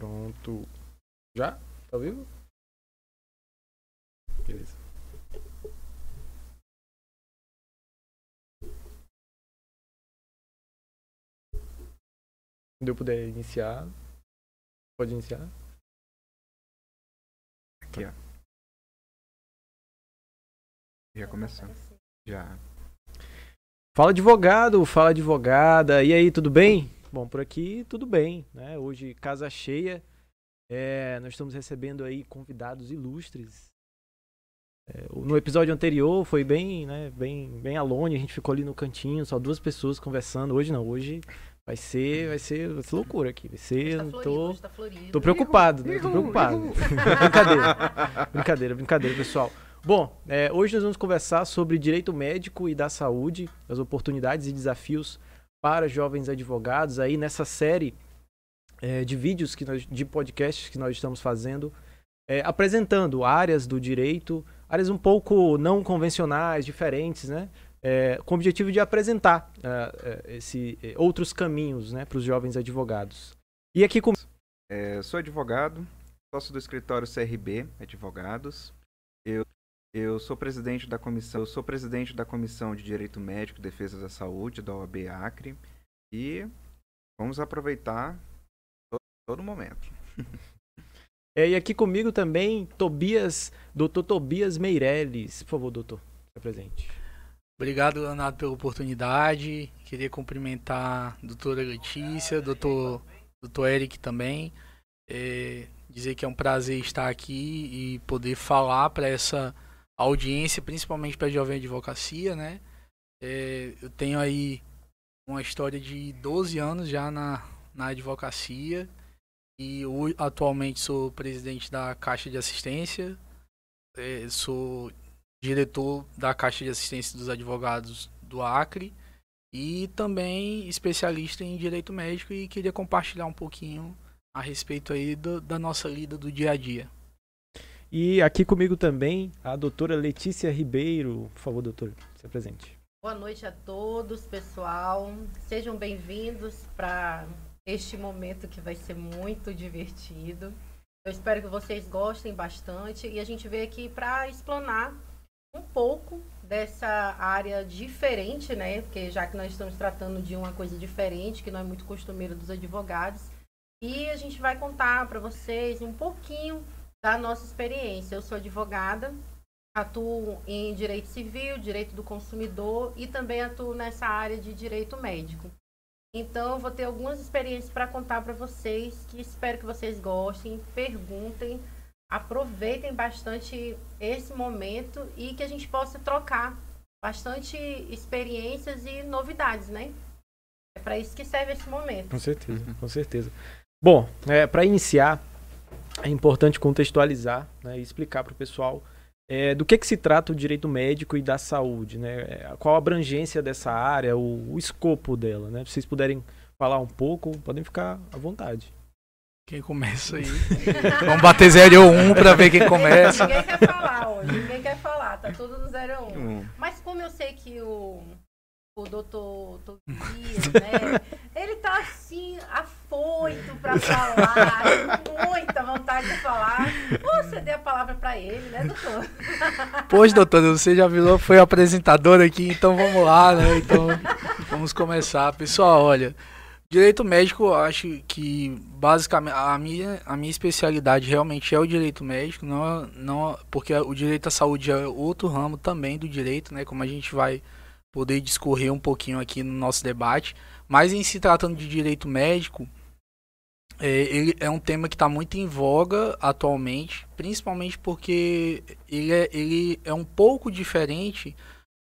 Pronto. Já? Tá vivo? Beleza. Quando eu puder iniciar. Pode iniciar? Aqui, ó. Já começou. Já. Fala advogado, fala advogada. E aí, tudo bem? Bom, por aqui tudo bem, né? Hoje casa cheia. É, nós estamos recebendo aí convidados ilustres. É, no episódio anterior foi bem, né, bem, bem alone, a gente ficou ali no cantinho, só duas pessoas conversando. Hoje não, hoje vai ser, vai ser, vai ser loucura aqui. Vai ser, Tá tô, florido, hoje tá florido. Tô preocupado, né? Tô preocupado. brincadeira. Brincadeira, brincadeira, pessoal. Bom, é, hoje nós vamos conversar sobre direito médico e da saúde, as oportunidades e desafios para jovens advogados aí nessa série é, de vídeos que nós, de podcasts que nós estamos fazendo, é, apresentando áreas do direito, áreas um pouco não convencionais, diferentes, né? É, com o objetivo de apresentar é, esse, é, outros caminhos né, para os jovens advogados. E aqui com sou advogado, sócio do escritório CRB Advogados. Eu, eu sou presidente da comissão, eu sou presidente da comissão de Direito Médico e Defesa da Saúde da OAB Acre e vamos aproveitar todo, todo momento. É, e aqui comigo também, Tobias, doutor Tobias Meirelles. Por favor, doutor, se presente. Obrigado, Leonardo, pela oportunidade. Queria cumprimentar a doutora Letícia, doutor, doutor Eric também. É, dizer que é um prazer estar aqui e poder falar para essa audiência, principalmente para Jovem Advocacia, né? É, eu tenho aí uma história de 12 anos já na, na advocacia e atualmente sou presidente da Caixa de Assistência, é, sou diretor da Caixa de Assistência dos Advogados do Acre e também especialista em direito médico e queria compartilhar um pouquinho a respeito aí do, da nossa lida do dia a dia. E aqui comigo também a doutora Letícia Ribeiro. Por favor, doutor, se presente. Boa noite a todos, pessoal. Sejam bem-vindos para este momento que vai ser muito divertido. Eu espero que vocês gostem bastante e a gente veio aqui para explanar um pouco dessa área diferente, né? Porque já que nós estamos tratando de uma coisa diferente, que não é muito costumeiro dos advogados, e a gente vai contar para vocês um pouquinho da nossa experiência. Eu sou advogada, atuo em direito civil, direito do consumidor e também atuo nessa área de direito médico. Então, eu vou ter algumas experiências para contar para vocês, que espero que vocês gostem, perguntem, aproveitem bastante esse momento e que a gente possa trocar bastante experiências e novidades, né? É para isso que serve esse momento. Com certeza, com certeza. Bom, é, para iniciar, é importante contextualizar né, e explicar para o pessoal é, do que, que se trata o direito médico e da saúde, né? É, Qual a abrangência dessa área, o, o escopo dela, né? Se vocês puderem falar um pouco, podem ficar à vontade. Quem começa aí? Vamos bater 0 ou 1 um para ver quem começa. Ninguém quer falar hoje, ninguém quer falar, tá tudo no 0 a 1. Um. Mas como eu sei que o, o doutor Tobias, né, ele tá assim, afoito pra falar, muita vontade de falar. Vou ceder a palavra pra ele, né, doutor? Pois, doutor, você já virou, foi apresentador aqui, então vamos lá, né? Então, vamos começar. Pessoal, olha, direito médico, acho que basicamente a minha, a minha especialidade realmente é o direito médico, não, não porque o direito à saúde é outro ramo também do direito, né? Como a gente vai poder discorrer um pouquinho aqui no nosso debate. Mas em se tratando de direito médico, ele é um tema que está muito em voga atualmente, principalmente porque ele é, ele é um pouco diferente.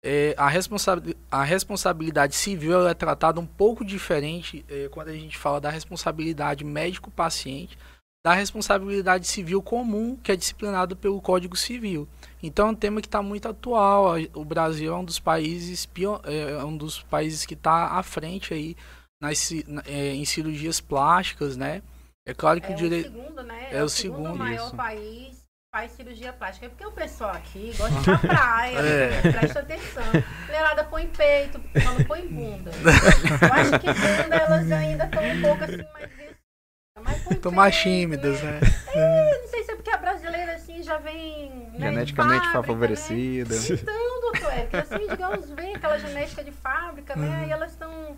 é, a, responsabi a responsabilidade civil é tratada um pouco diferente é, quando a gente fala da responsabilidade médico-paciente, da responsabilidade civil comum, que é disciplinada pelo Código Civil. Então é um tema que está muito atual. O Brasil é um dos países pio- é um dos países que está à frente aí nas, é, em cirurgias plásticas, né? É claro que É o o direito segundo, né? É É, o segundo, segundo, maior isso. país que faz cirurgia plástica. É porque o pessoal aqui gosta de ir pra praia, É. né? presta atenção. Mulherada põe peito, quando põe bunda. Eu acho que bunda elas ainda estão um pouco assim mais, vis- mais Tomar tímidas, né? É, não sei se é porque a brasileira assim já vem. Né, Geneticamente fábrica, favorecida. Né? Então, doutor, é que assim, digamos, vem aquela genética de fábrica, né? Uhum. E elas estão.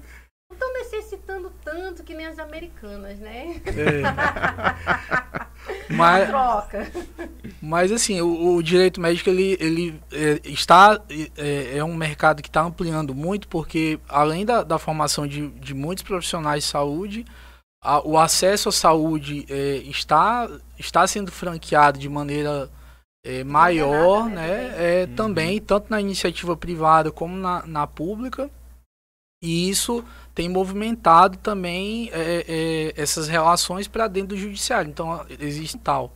Estão necessitando tanto que nem as americanas, né? É. Mas, Troca. mas assim, o, o direito médico ele, ele é, está é, é um mercado que está ampliando muito porque além da, da formação de, de muitos profissionais de saúde, a- o acesso à saúde é, está está sendo franqueado de maneira é, maior, né, né? também. É, Uhum. também tanto na iniciativa privada como na, na pública. E isso tem movimentado também é, é, essas relações para dentro do judiciário. Então, existe tal.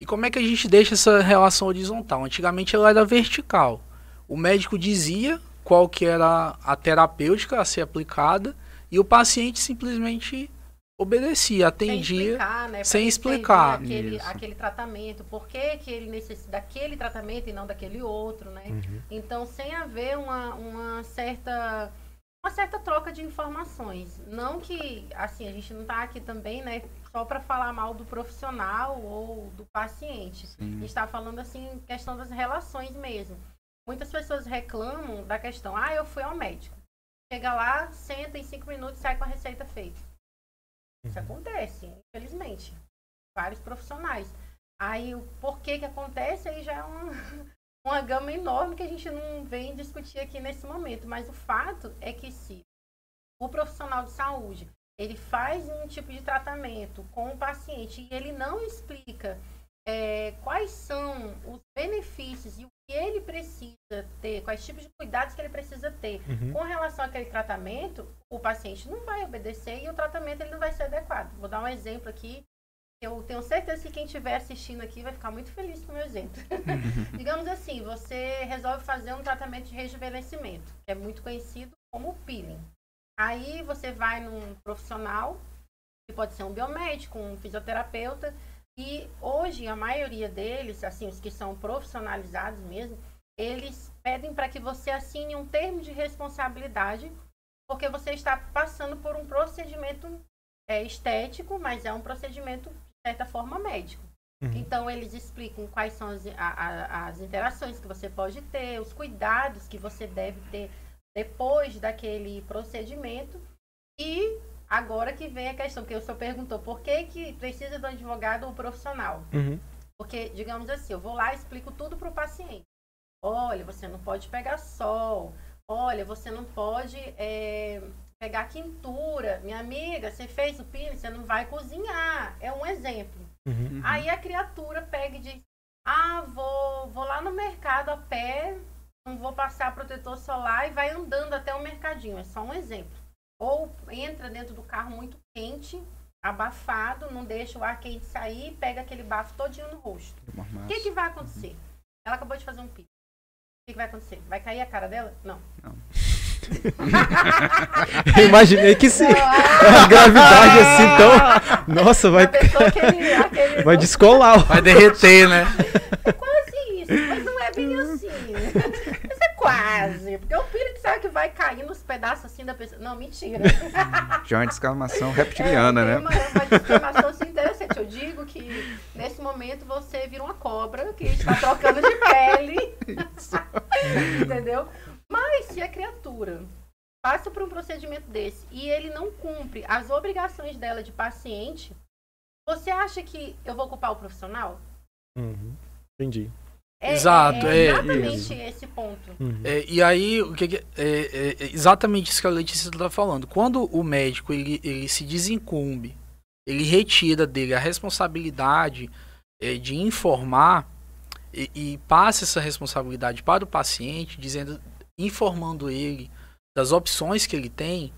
E como é que a gente deixa essa relação horizontal? Antigamente ela era vertical. O médico dizia qual que era a terapêutica a ser aplicada e o paciente simplesmente obedecia, Sem atendia. explicar, né? sem explicar. Aquele, aquele tratamento, por que, que ele necessita daquele tratamento e não daquele outro, né? Uhum. Então, sem haver uma, uma certa uma certa troca de informações. Não que, assim, a gente não está aqui também, né, só para falar mal do profissional ou do paciente. A Sim. gente está falando, assim, questão das relações mesmo. Muitas pessoas reclamam da questão, ah, eu fui ao médico. Chega lá, senta em cinco minutos e sai com a receita feita. Isso acontece, infelizmente. Vários profissionais. Aí, o porquê que acontece, aí já é uma, uma gama enorme que a gente não vem discutir aqui nesse momento. Mas o fato é que se o profissional de saúde ele faz um tipo de tratamento com o paciente e ele não explica é, quais são os benefícios e o que ele precisa ter, quais tipos de cuidados que ele precisa ter Uhum. com relação àquele tratamento, o paciente não vai obedecer e o tratamento ele não vai ser adequado. Vou dar um exemplo aqui. Eu tenho certeza que quem estiver assistindo aqui vai ficar muito feliz com o meu exemplo. Digamos assim, você resolve fazer um tratamento de rejuvenescimento, que é muito conhecido como peeling. Aí você vai num profissional, que pode ser um biomédico, um fisioterapeuta, e hoje a maioria deles, assim, os que são profissionalizados mesmo, eles pedem para que você assine um termo de responsabilidade, porque você está passando por um procedimento é, estético, mas é um procedimento, certa forma, médico. Uhum. Então, eles explicam quais são as, a- a- as interações que você pode ter, os cuidados que você deve ter depois daquele procedimento. E agora que vem a questão, que o senhor perguntou, por que, que precisa do advogado ou profissional? Uhum. Porque, digamos assim, eu vou lá e explico tudo para o paciente. Olha, você não pode pegar sol. Olha, você não pode é, pegar quintura. Minha amiga, você fez o peeling, você não vai cozinhar. É um exemplo. Uhum. Aí a criatura pega e diz: Ah, vou, vou lá no mercado a pé, não vou passar protetor solar e vai andando até o mercadinho. É só um exemplo. Ou entra dentro do carro muito quente, abafado, não deixa o ar quente sair, pega aquele bafo todinho no rosto. O que, que vai acontecer? Ela acabou de fazer um pico. O que, que vai acontecer? Vai cair a cara dela? Não. Eu imaginei que sim. Não, A gravidade assim, então. Nossa, vai, a pessoa que ele, aquele, vai descolar. Vai derreter, né? É quase isso, mas não é bem assim. Mas é quase. Porque o filho sabe que vai cair nos pedaços assim da pessoa. Não, mentira. Já é uma descamação reptiliana, É, né? Uma, uma discriminação assim, interessante. Eu digo que nesse momento você vira uma cobra que está trocando de pele. Entendeu? Mas se a criatura passa por um procedimento desse e ele não cumpre as obrigações dela de paciente, você acha que eu vou culpar o profissional? Uhum. Entendi. É, Exato, é, é exatamente isso. esse ponto. Uhum. É, e aí, o que, é, é- é exatamente isso que a Letícia está falando. Quando o médico ele, ele se desincumbe, ele retira dele a responsabilidade é, de informar e, e passa essa responsabilidade para o paciente, dizendo, informando ele das opções que ele tem,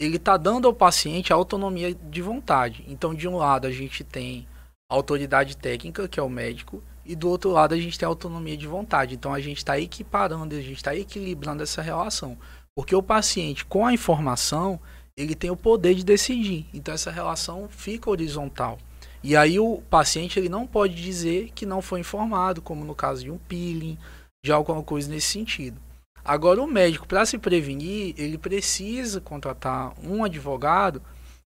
ele está dando ao paciente a autonomia de vontade. Então, de um lado, a gente tem a autoridade técnica, que é o médico, e do outro lado a gente tem a autonomia de vontade. Então a gente está equiparando, a gente está equilibrando essa relação. Porque o paciente, com a informação, ele tem o poder de decidir. Então essa relação fica horizontal. E aí o paciente ele não pode dizer que não foi informado, como no caso de um peeling, de alguma coisa nesse sentido. Agora o médico, para se prevenir, ele precisa contratar um advogado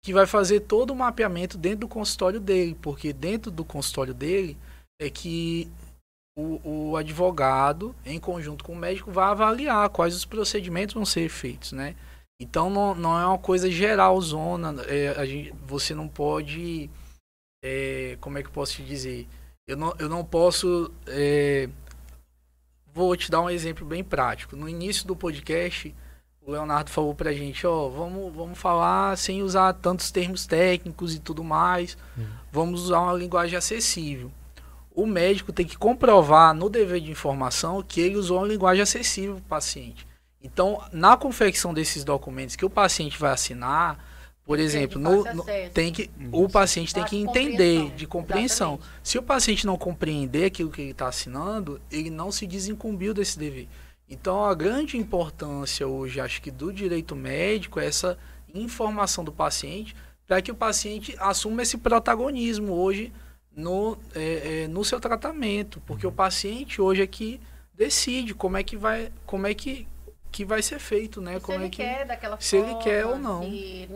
que vai fazer todo o mapeamento dentro do consultório dele, porque dentro do consultório dele é que o, o advogado, em conjunto com o médico, vai avaliar quais os procedimentos vão ser feitos, né? Então não, não é uma coisa geral, zona. É, gente, você não pode. É, como é que eu posso te dizer? Eu não, eu não posso. É, vou te dar um exemplo bem prático. No início do podcast, o Leonardo falou pra gente, ó, vamos, vamos falar sem usar tantos termos técnicos e tudo mais. Uhum. Vamos usar uma linguagem acessível. O médico tem que comprovar no dever de informação que ele usou uma linguagem acessível para o paciente. Então, na confecção desses documentos que o paciente vai assinar, por exemplo, no, no, tem que, o paciente tem que entender de compreensão. Exatamente. Se o paciente não compreender aquilo que ele está assinando, ele não se desincumbiu desse dever. Então, a grande importância hoje, acho que do direito médico é essa informação do paciente para que o paciente assuma esse protagonismo hoje no, é, é, no seu tratamento, porque o paciente hoje é que decide como é que vai, como é que, que vai ser feito, né? Se como ele é que, quer daquela se forma, ele quer ou não. Se,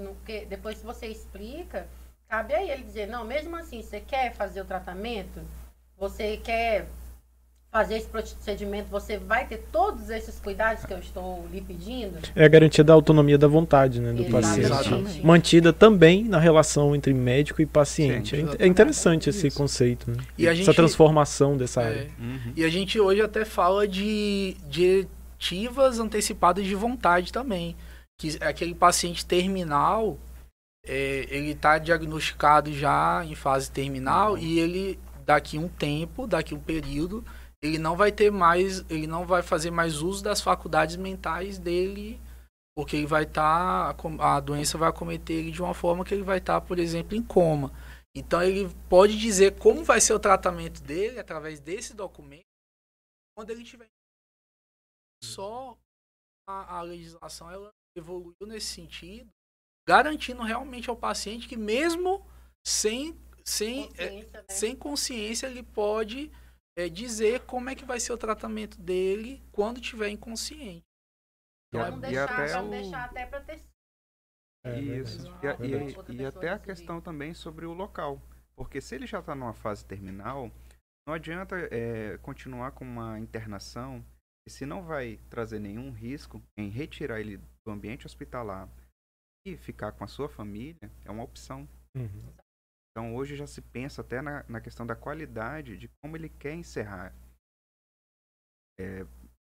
depois se você explica, cabe a ele dizer, não, mesmo assim, você quer fazer o tratamento, você quer fazer esse procedimento, você vai ter todos esses cuidados que eu estou lhe pedindo? É a garantia da autonomia da vontade né, do paciente. Exatamente. Mantida também na relação entre médico e paciente. Sim, é, é interessante esse Isso. conceito. Né? E Essa gente, transformação dessa é, área. Uhum. E a gente hoje até fala de antecipadas de vontade também. Que aquele paciente terminal, é, ele está diagnosticado já em fase terminal uhum. e ele, daqui um tempo, daqui um período, ele não vai ter mais, ele não vai fazer mais uso das faculdades mentais dele, porque ele vai estar, tá, a doença vai acometer ele de uma forma que ele vai estar, tá, por exemplo, em coma. Então ele pode dizer como vai ser o tratamento dele através desse documento quando ele tiver só a, a legislação ela evoluiu nesse sentido, garantindo realmente ao paciente que mesmo sem sem consciência, é, né? sem consciência ele pode é, dizer como é que vai ser o tratamento dele quando tiver inconsciente. Então, vamos, é, deixar, até vamos o... deixar até para ter. É, Isso. E, e, e até a questão também sobre o local. Porque se ele já está numa fase terminal, não adianta é, continuar com uma internação e se não vai trazer nenhum risco em retirar ele do ambiente hospitalar e ficar com a sua família, é uma opção. Uhum. Então hoje já se pensa até na, na questão da qualidade de como ele quer encerrar. É,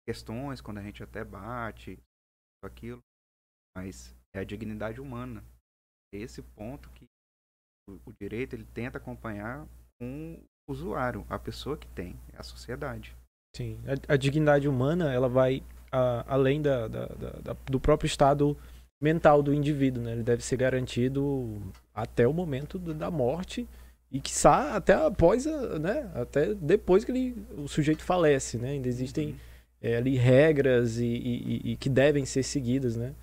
questões quando a gente até bate, aquilo, mas é a dignidade humana. É esse ponto que o, o direito ele tenta acompanhar com o usuário, a pessoa que tem, é a sociedade. Sim, a, a dignidade humana ela vai a, além da, da, da, do próprio estado mental do indivíduo, né? Ele deve ser garantido até o momento da morte e que até após, a, né? Até depois que ele, o sujeito falece, né? Ainda existem uhum. é, ali regras e, e, e, que devem ser seguidas, né?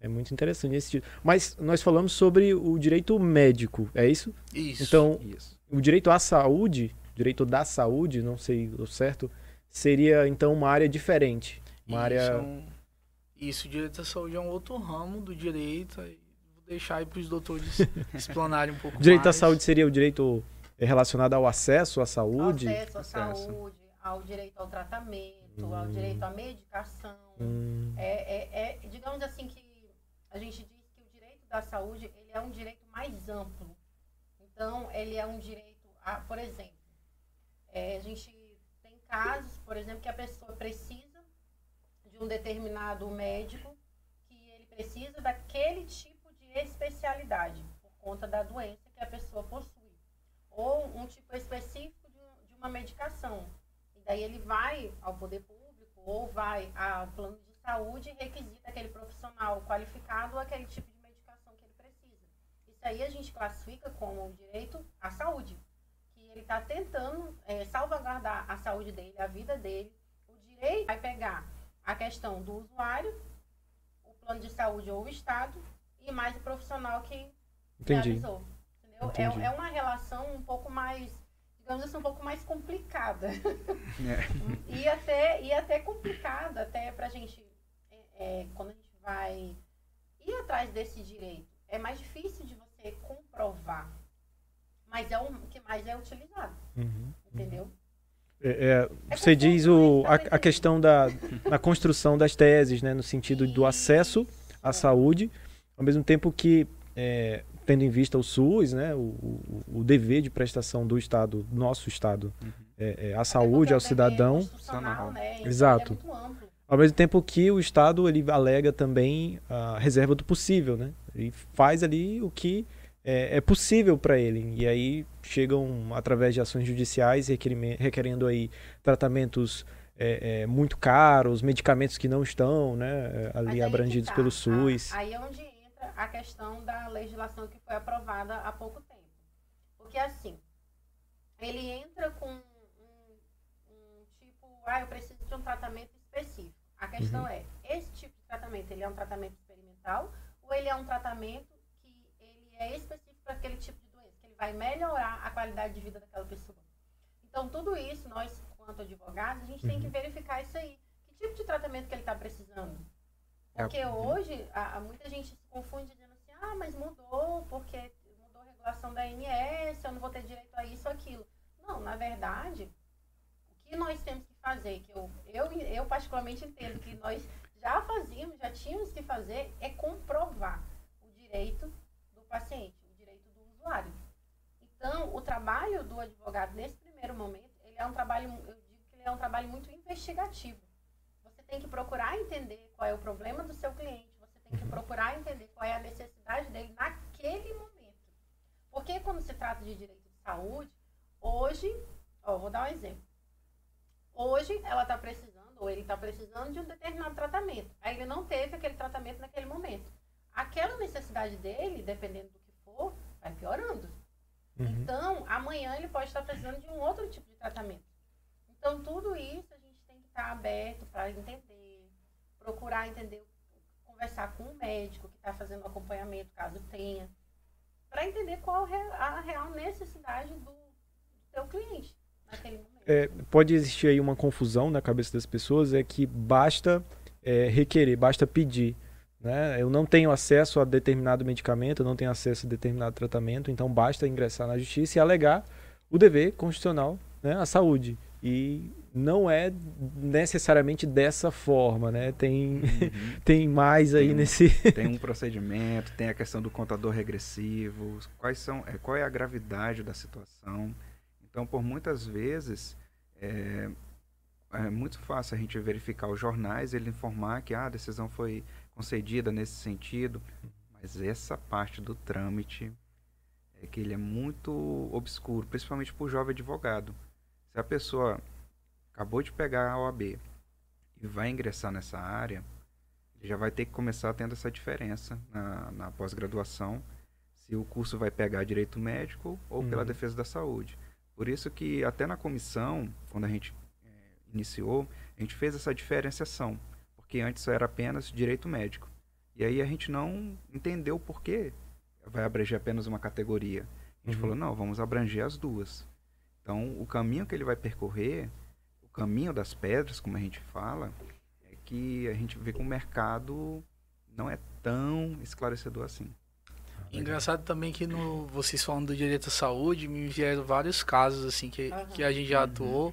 É muito interessante esse tipo. Mas nós falamos sobre o direito médico, é isso? Isso. Então, isso. o direito à saúde, direito da saúde, não sei o certo, seria então uma área diferente, uma isso, área isso, direito à saúde é um outro ramo do direito. Vou deixar aí para os doutores explanarem um pouco direito mais. à saúde seria o direito relacionado ao acesso à saúde? Acesso à acesso. saúde, ao direito ao tratamento, hum. ao direito à medicação. Hum. É, é, é, digamos assim que a gente diz que o direito da saúde ele é um direito mais amplo. Então, ele é um direito, a, por exemplo, é, a gente casos, por exemplo, que a pessoa precisa de um determinado médico que ele precisa daquele tipo de especialidade por conta da doença que a pessoa possui. Ou um tipo específico de, uma medicação. E daí ele vai ao poder público ou vai ao plano de saúde e requisita aquele profissional qualificado aquele tipo de medicação que ele precisa. Isso aí a gente classifica como direito à saúde que ele está tentando é, salvaguardar a saúde dele a vida dele o direito vai pegar a questão do usuário, o plano de saúde ou o Estado e mais o profissional que Entendi. realizou. Entendeu? É, é, uma relação um pouco mais, digamos assim, um pouco mais complicada. É. e, até, e até complicada, até pra gente, é, é, quando a gente vai ir atrás desse direito. É mais difícil de você comprovar. Mas é o que mais é utilizado. Uhum. Entendeu? É, é, É você diz o, a, a questão da, da construção das teses, né, no sentido do acesso à saúde, ao mesmo tempo que, é, tendo em vista o SUS, né, o, o, o dever de prestação do Estado, nosso Estado, é, é, à saúde, ao cidadão, é né? Então, Exato. É ao mesmo tempo que o Estado ele alega também a reserva do possível, né? Ele faz ali o que é, é possível para ele. E aí chegam através de ações judiciais requerendo aí tratamentos é, é, muito caros, medicamentos que não estão, né, é, ali abrangidos tá. pelo Ah, SUS. Aí é onde entra a questão da legislação que foi aprovada há pouco tempo. Porque assim, ele entra com um, um tipo, ah, eu preciso de um tratamento específico. A questão Uhum. é, esse tipo de tratamento, ele é um tratamento experimental ou ele é um tratamento é específico para aquele tipo de doença, que ele vai melhorar a qualidade de vida daquela pessoa. Então, tudo isso, nós, quanto advogados, a gente tem Uhum. que verificar isso aí. Que tipo de tratamento que ele está precisando? É, Porque uhum. hoje, a, a- muita gente se confunde dizendo assim, ah, mas mudou, porque mudou a regulação da ANS, eu não vou ter direito a isso ou aquilo. Não, na verdade, o que nós temos que fazer, que eu, eu, eu particularmente entendo que nós já fazíamos, já tínhamos que fazer, é comprovar o direito paciente, o direito do usuário. Então, o trabalho do advogado nesse primeiro momento, ele é um trabalho, eu digo que ele é um trabalho muito investigativo. Você tem que procurar entender qual é o problema do seu cliente, você tem que procurar entender qual é a necessidade dele naquele momento. Porque quando se trata de direito de saúde, hoje, ó, vou dar um exemplo. Hoje ela está precisando, ou ele está precisando de um determinado tratamento. Aí ele não teve aquele tratamento naquele momento. Aquela necessidade dele, dependendo do que for, vai piorando. Uhum. Então, amanhã ele pode estar precisando de um outro tipo de tratamento. Então, tudo isso a gente tem que estar aberto para entender, procurar entender, conversar com o médico que está fazendo o acompanhamento, caso tenha, para entender qual re- a real necessidade do, do teu cliente naquele momento. É, pode existir aí uma confusão na cabeça das pessoas, é que basta é, requerer, basta pedir. Né? Eu não tenho acesso a determinado medicamento, eu não tenho acesso a determinado tratamento, então basta ingressar na justiça e alegar o dever constitucional né, à saúde. E não é necessariamente dessa forma, né? Tem, Uhum. tem mais aí Tem um- nesse. tem um procedimento, tem a questão do contador regressivo, quais são, é, qual é a gravidade da situação. Então, por muitas vezes, é, é muito fácil a gente verificar os jornais, ele informar que ah, a decisão foi concedida nesse sentido, mas essa parte do trâmite é que ele é muito obscuro, principalmente para o jovem advogado. Se a pessoa acabou de pegar a OAB e vai ingressar nessa área, ele já vai ter que começar tendo essa diferença na, na pós-graduação, se o curso vai pegar direito médico ou pela Uhum. defesa da saúde. Por isso que até na comissão, quando a gente eh, iniciou, a gente fez essa diferenciação, porque antes só era apenas direito médico. E aí a gente não entendeu por que vai abranger apenas uma categoria. A gente Uhum. falou, não, vamos abranger as duas. Então, o caminho que ele vai percorrer, o caminho das pedras, como a gente fala, é que a gente vê que o mercado não é tão esclarecedor assim. Engraçado também que no, vocês falando do direito à saúde, me vieram vários casos assim que, Aham. que a gente já atuou.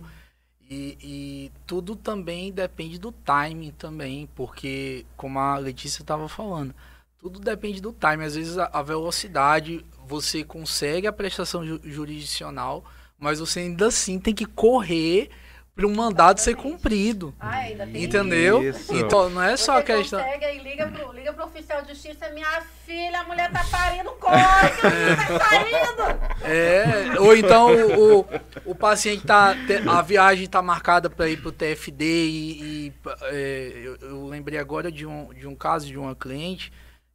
E, e tudo também depende do timing também, porque como a Letícia estava falando, tudo depende do timing. Às vezes a, a velocidade, você consegue a prestação ju- jurisdicional, mas você ainda assim tem que correr para um mandado ser cumprido. Ah, ainda tem Entendeu? Isso. Então não é só a Você questão. consegue aí, liga pro, liga pro oficial de justiça, minha filha, a mulher tá parindo, corre, tá saindo. É, ou então o, o, o paciente tá. A viagem tá marcada para ir pro TFD e. e, é, eu, eu lembrei agora de um, de um caso de uma cliente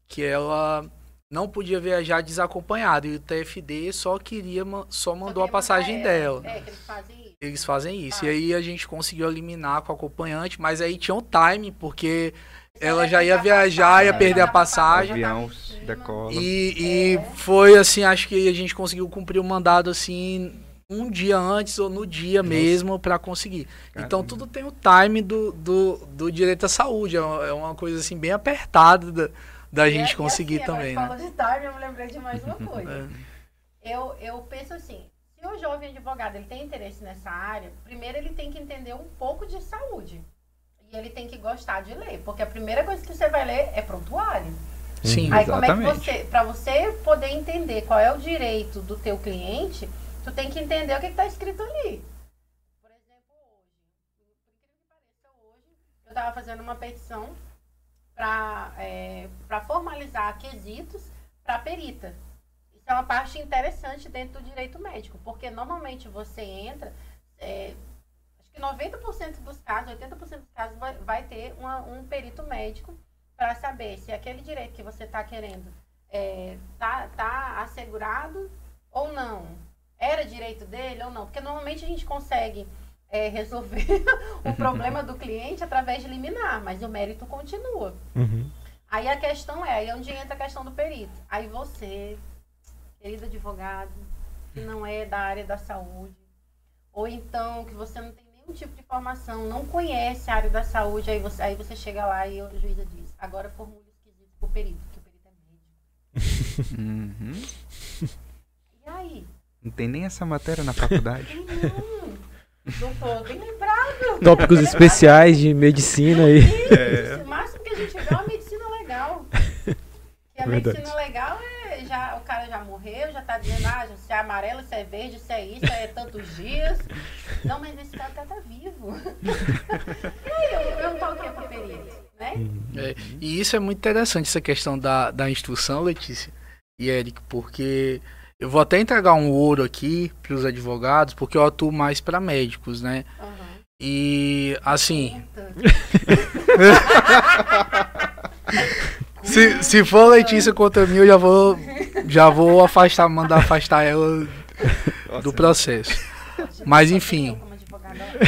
que ela não podia viajar desacompanhada e o TFD só queria, só mandou a Só passagem dela. É, que eles fazem isso. Eles fazem isso. Ah. E aí a gente conseguiu eliminar com o acompanhante, mas aí tinha um time, porque ela já ia viajar, ia perder a passagem. avião decola. E, e foi assim, acho que a gente conseguiu cumprir o mandado assim um dia antes ou no dia mesmo para conseguir. Então Caramba. tudo tem o time do, do, do direito à saúde, é uma, é uma coisa assim bem apertada da, da E- gente e conseguir assim, também, né? falou de time, eu me lembrei de mais uma coisa. É. eu, eu penso assim, se o jovem advogado ele tem interesse nessa área, primeiro ele tem que entender um pouco de saúde. E ele tem que gostar de ler, porque a primeira coisa que você vai ler é prontuário. Sim. Aí como é que Exatamente. você, para você poder entender qual é o direito do teu cliente, tu tem que entender o que está escrito ali. Por exemplo, hoje, por incrível que pareça, hoje eu estava fazendo uma petição para para formalizar quesitos para perita. É uma parte interessante dentro do direito médico, porque normalmente você entra, é, acho que 90% dos casos, 80% dos casos vai, vai ter uma- um perito médico para saber se aquele direito que você está querendo está tá assegurado ou não. Era direito dele ou não. Porque normalmente a gente consegue é, resolver o problema do cliente através de liminar, mas o mérito continua. Uhum. Aí a questão é, aí é onde entra a questão do perito. Aí você, querido advogado, que não é da área da saúde, ou então que você não tem nenhum tipo de formação, não conhece a área da saúde, aí você, aí você chega lá e o juiz diz, agora formule os quesitos pro perito, que o perito é médico. Uhum. E aí? Não tem nem essa matéria na faculdade. Hum, doutor, bem lembrado. Tópicos especiais de medicina aí. Isso, o máximo que a gente vê é uma medicina legal. Que a Verdade. medicina legal é já, o cara já morreu, já tá dizendo, ah, se é amarelo, se é verde, se é isso, é tantos dias. Não, mas esse cara tá, tá vivo. e aí, eu o que pro perito, né? É, e isso é muito interessante, essa questão da, da instrução, Letícia e Eric, porque eu vou até entregar um ouro aqui para os advogados, porque eu atuo mais para médicos, né? Aham. E assim. se, se for Letícia contra mim, eu já vou já vou afastar, mandar afastar ela do processo. Mas enfim,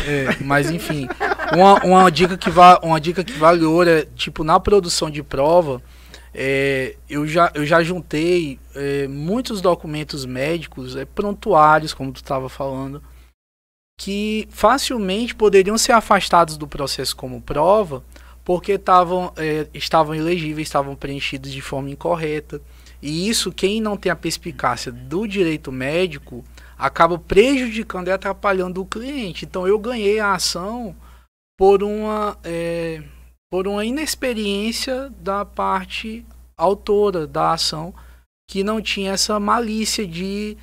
É, mas enfim, uma, uma dica que va, uma dica que vale ouro é tipo na produção de prova, é, eu já eu já juntei é, muitos documentos médicos, é, prontuários, como tu estava falando, que facilmente poderiam ser afastados do processo como prova, porque estavam é, estavam ilegíveis, estavam preenchidos de forma incorreta. E isso, quem não tem a perspicácia do direito médico, acaba prejudicando e atrapalhando o cliente. Então eu ganhei a ação por uma, é, por uma inexperiência da parte autora da ação que não tinha essa malícia de,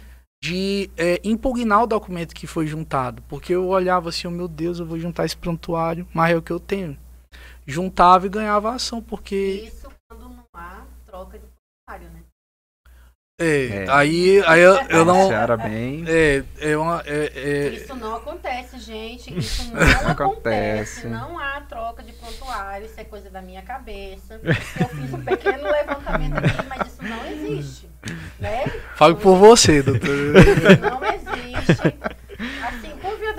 de é, impugnar o documento que foi juntado. Porque eu olhava assim, oh, meu Deus, eu vou juntar esse prontuário, mas é o que eu tenho. Juntava e ganhava a ação, porque Isso quando não há troca de funcionário, né? é, É. aí, aí eu, eu não. Seara bem. É, é uma. É, é, Isso não acontece, gente. Isso não acontece. Acontece. Não há troca de prontuário. Isso é coisa da minha cabeça. Eu fiz um pequeno levantamento aqui, mas isso não existe. Né? falo por você, doutor. Isso não existe.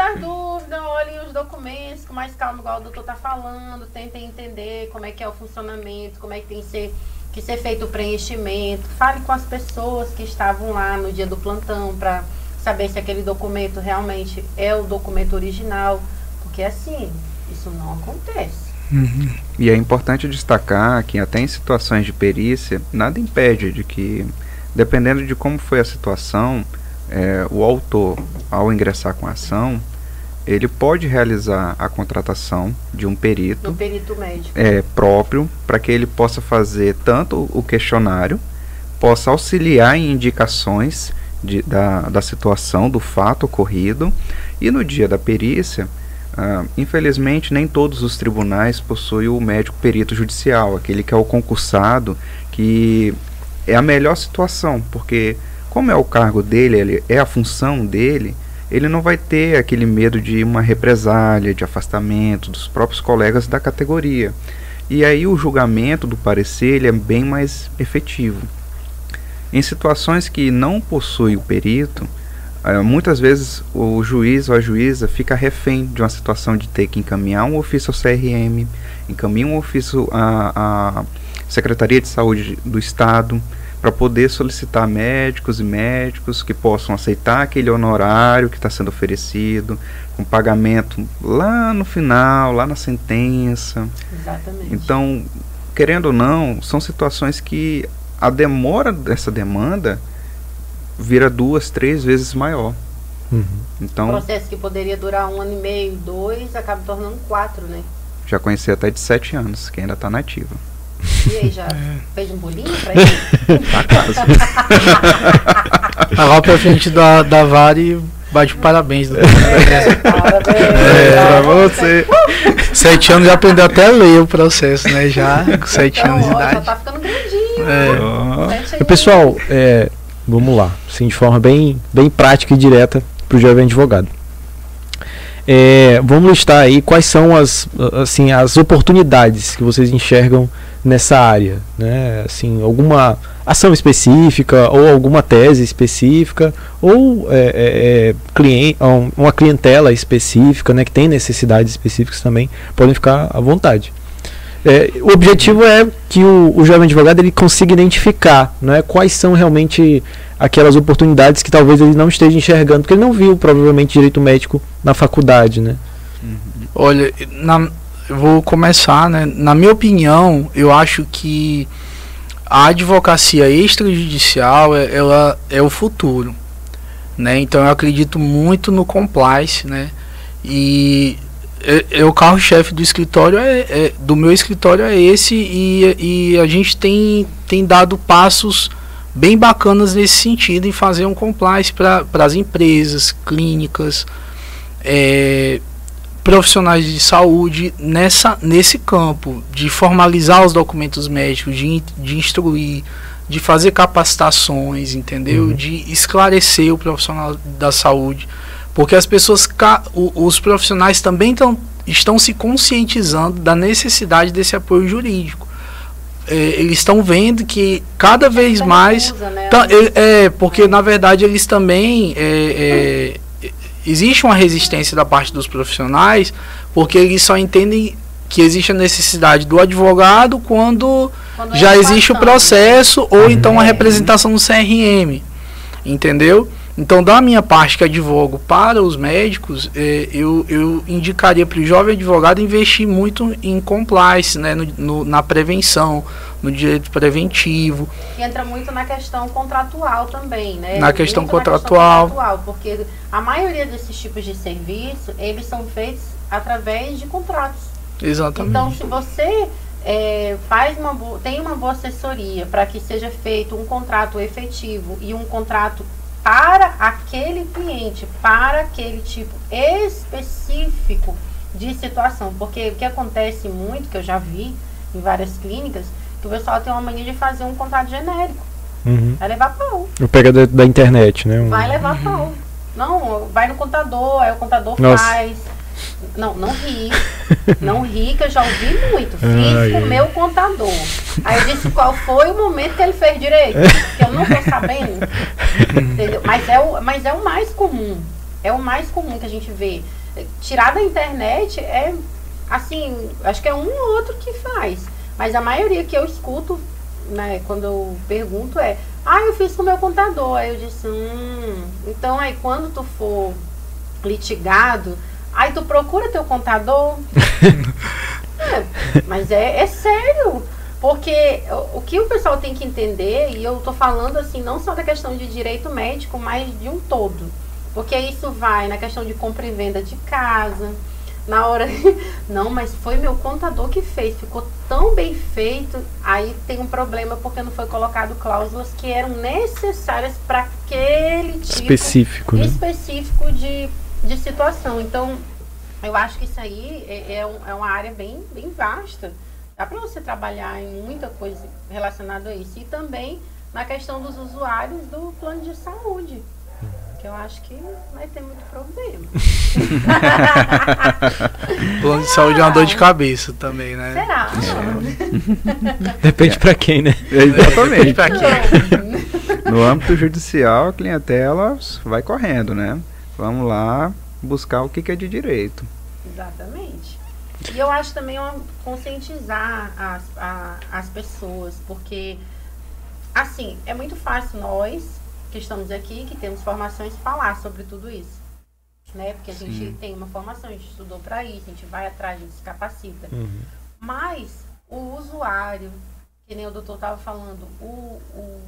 Das dúvidas, olhem os documentos com mais calma, igual o doutor tá falando. Tentem entender como é que é o funcionamento, como é que tem que ser, que ser feito o preenchimento. Fale com as pessoas que estavam lá no dia do plantão para saber se aquele documento realmente é o documento original. Porque assim, isso não acontece. E é importante destacar que até em situações de perícia, nada impede de que, dependendo de como foi a situação, é, o autor, ao ingressar com a ação, ele pode realizar a contratação de um perito No perito médico. é, próprio para que ele possa fazer tanto o questionário, possa auxiliar em indicações de- da, da situação, do fato ocorrido, e no dia da perícia, ah, infelizmente nem todos os tribunais possuem o médico perito judicial, aquele que é o concursado, que é a melhor situação, porque como é o cargo dele, ele, é a função dele, ele não vai ter aquele medo de uma represália, de afastamento dos próprios colegas da categoria. E aí o julgamento do parecer ele é bem mais efetivo. Em situações que não possui o perito, eh, muitas vezes o juiz ou a juíza fica refém de uma situação de ter que encaminhar um ofício ao CRM, encaminhar um ofício à, à Secretaria de Saúde do Estado, para poder solicitar médicos e médicos que possam aceitar aquele honorário que está sendo oferecido, com pagamento lá no final, lá na sentença. Exatamente. Então, querendo ou não, são situações que a demora dessa demanda vira duas, três vezes maior. Um Então, processo que poderia durar um ano e meio, dois, acaba tornando quatro, né? já conheci até de sete anos, que ainda tá nativa. E aí, já fez um bolinho pra ele? Agora pra frente da, da VAR e bate parabéns. doutor. Parabéns. É, pra você. Sete anos já aprendeu até a ler o processo, né? Já com sete Então, anos de ó, já idade. tá ficando grandinho. É. Ó, E, aninhos. pessoal, é, vamos lá, assim, de forma bem, bem prática e direta para o jovem advogado. É, vamos listar aí quais são as, assim, as oportunidades que vocês enxergam nessa área, né? Assim, alguma ação específica ou alguma tese específica ou é, é, é, clien- um- uma clientela específica, né? Que tem necessidades específicas também, podem ficar à vontade. É, o objetivo é que o, o jovem advogado ele consiga identificar né, quais são realmente aquelas oportunidades que talvez ele não esteja enxergando, porque ele não viu provavelmente direito médico na faculdade, né? Olha, na- eu vou começar, né? Na minha opinião, eu acho que a advocacia extrajudicial é, ela é o futuro, né? Então eu acredito muito no compliance, né? E é, é o carro-chefe do escritório é, é- do meu escritório é esse e, e a gente tem, tem dado passos bem bacanas nesse sentido em fazer um compliance para as empresas, clínicas, é, profissionais de saúde nessa, nesse campo de formalizar os documentos médicos, de, de instruir, de fazer capacitações, entendeu? Uhum. De esclarecer o profissional da saúde, porque as pessoas, os profissionais também tão, estão se conscientizando da necessidade desse apoio jurídico. É, eles estão vendo que cada vez mais recusa, né? Tá, é, é, porque na verdade eles também. É, é, existe uma resistência da parte dos profissionais, porque eles só entendem que existe a necessidade do advogado quando Quando já é existe o atuação, processo ou então a É. representação no CRM. Entendeu? Então, da minha parte que advogo para os médicos, é, eu, eu indicaria para o jovem advogado investir muito em compliance, né, no- no- na prevenção, no direito preventivo. E entra muito na questão contratual também, né? Na questão contratual. contratual, porque a maioria desses tipos de serviço, eles são feitos através de contratos. Exatamente. Então, se você é, faz uma tem uma boa assessoria para que seja feito um contrato efetivo e um contrato para aquele cliente, para aquele tipo específico de situação, porque o que acontece muito, que eu já vi em várias clínicas, que o pessoal tem uma mania de fazer um contrato genérico, Uhum. vai levar pau, Eu pego da, da internet, né? Um- vai levar pau. Não, vai no contador, aí o contador Nossa. faz. Não, não ri. Não ri, que eu já ouvi muito. Fiz Ai, com o meu contador. Aí eu disse qual foi o momento que ele fez direito. Que eu não tô sabendo. Entendeu? Mas é, o, mas é o mais comum. É o mais comum que a gente vê. Tirar da internet é assim, acho que é um ou outro que faz. Mas a maioria que eu escuto, né, quando eu pergunto é, ah, eu fiz com o meu contador. Aí eu disse, hum, então aí quando tu for litigado, aí tu procura teu contador. É, mas é, é sério. Porque o, que o pessoal tem que entender, e eu tô falando assim, não só da questão de direito médico, mas de um todo. Porque isso vai na questão de compra e venda de casa, na hora. Não, mas foi meu contador que fez, ficou tão bem feito. Aí tem um problema porque não foi colocado cláusulas que eram necessárias para aquele tipo Específico, né? específico de, de situação. Então, eu acho que isso aí é, é, um- é uma área bem, bem vasta. Dá para você trabalhar em muita coisa relacionada a isso. E também na questão dos usuários do plano de saúde. Que eu acho que vai ter muito problema. Plano de saúde é uma dor de cabeça também, né? Será? Depende pra quem, né? Exatamente. Pra quê? No âmbito judicial, a clientela vai correndo, né? Vamos lá buscar o que que é de direito. Exatamente. E eu acho também uma, conscientizar as, a- as pessoas, porque, assim, é muito fácil nós que estamos aqui, que temos formações, falar sobre tudo isso. Né? Porque a gente Sim. tem uma formação, a gente estudou para isso, a gente vai atrás, a gente se capacita. Uhum. Mas o usuário, que nem o doutor estava falando, o, o,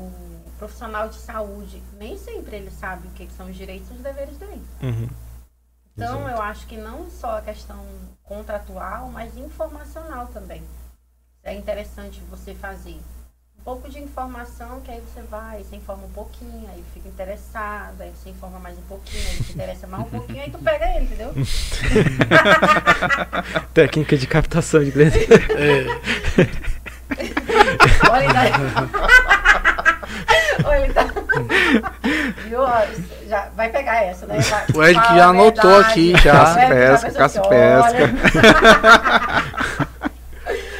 o profissional de saúde, nem sempre ele sabe o que, são os direitos e os deveres dele. Uhum. Então, Exato. eu acho que não só a questão contratual, mas informacional também. É interessante você fazer um pouco de informação, que aí você vai, você informa um pouquinho, aí fica interessado, aí você informa mais um pouquinho, aí se interessa mais um pouquinho, aí tu pega ele, entendeu? Técnica de captação de clientes. É, Olha. Olha, ele tá... Viu? Já vai pegar essa, né? Vai- O Eric fala já anotou verdade. aqui, já. O Eric Pesca, tá caça pensando, pesca. olha,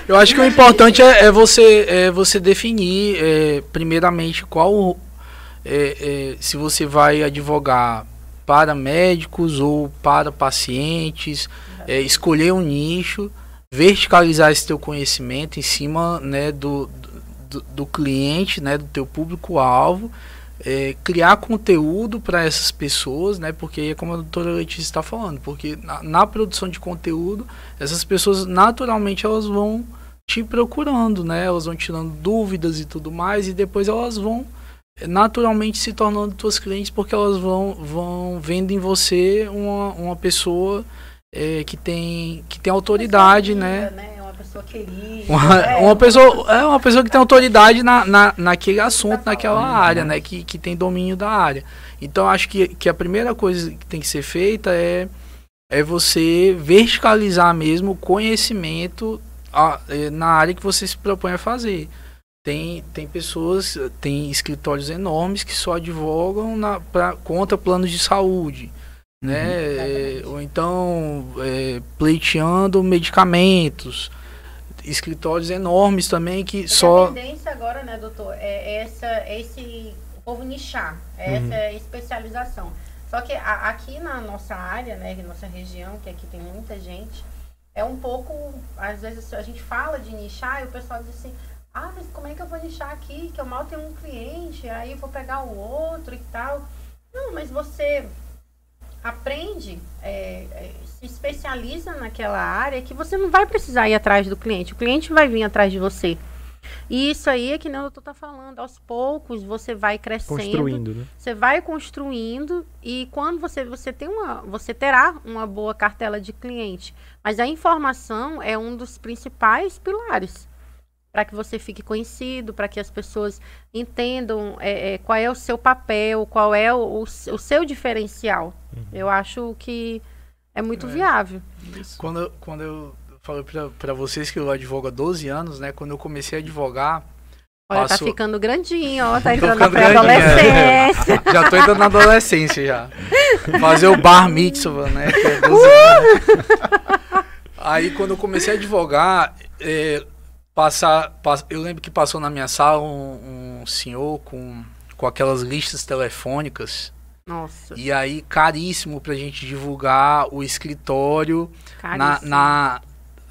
Eu acho que o importante é, é você, é você definir, é, primeiramente, qual. é, é, se você vai advogar para médicos ou para pacientes, é, escolher um nicho, verticalizar esse teu conhecimento em cima né, do, do, do cliente, né, do teu público-alvo, é, criar conteúdo para essas pessoas, né, porque é como a doutora Letícia está falando, porque na, na produção de conteúdo, essas pessoas naturalmente elas vão te procurando, né? Elas vão tirando dúvidas e tudo mais, e depois elas vão eh, naturalmente se tornando tuas clientes porque elas vão, vão vendo em você uma, uma pessoa eh, que tem que tem autoridade, pessoa né? Pessoa querida. Uma, é, uma pessoa é uma pessoa que tem autoridade na, na, naquele assunto, naquela área, né? Que, que tem domínio da área. Então acho que, que a primeira coisa que tem que ser feita é é você verticalizar mesmo o conhecimento a- eh, na área que você se propõe a fazer. Tem, tem pessoas, tem escritórios enormes que só advogam na, pra, contra planos de saúde, né? Eh, ou então eh, pleiteando medicamentos. Escritórios enormes também que Porque só. A tendência agora, né, doutor, é essa, é esse povo nichar, é Uhum. essa especialização. Só que a- aqui na nossa área, né, nossa região, que aqui tem muita gente, é um pouco, às vezes a gente fala de nichar e o pessoal diz assim, ah, mas como é que eu vou nichar aqui? Que eu mal tenho um cliente, aí eu vou pegar o outro e tal. Não, mas você aprende, é, é, se especializa naquela área que você não vai precisar ir atrás do cliente. O cliente vai vir atrás de você. E isso aí é que nem o doutor tá falando. Aos poucos você vai crescendo. Construindo, né? Você vai construindo e quando você você tem uma você terá uma boa cartela de cliente, mas a informação é um dos principais pilares para que você fique conhecido, para que as pessoas entendam é, é, qual é o seu papel, qual é o, o, o seu diferencial. Eu acho que é muito É. viável. Quando, eu- quando eu falei pra, pra vocês que eu advogo há 12 anos, né? Quando eu comecei a advogar, Olha, tá Passou. ficando grandinho, ó, tá entrando na pré-adolescência. já tô entrando na adolescência já. Fazer o bar mitzvah, né? É 12 anos. Aí quando eu comecei a advogar, é, passar, pass- eu lembro que passou na minha sala um, um senhor com, com aquelas listas telefônicas. Nossa, E aí, caríssimo pra gente divulgar o escritório na, na,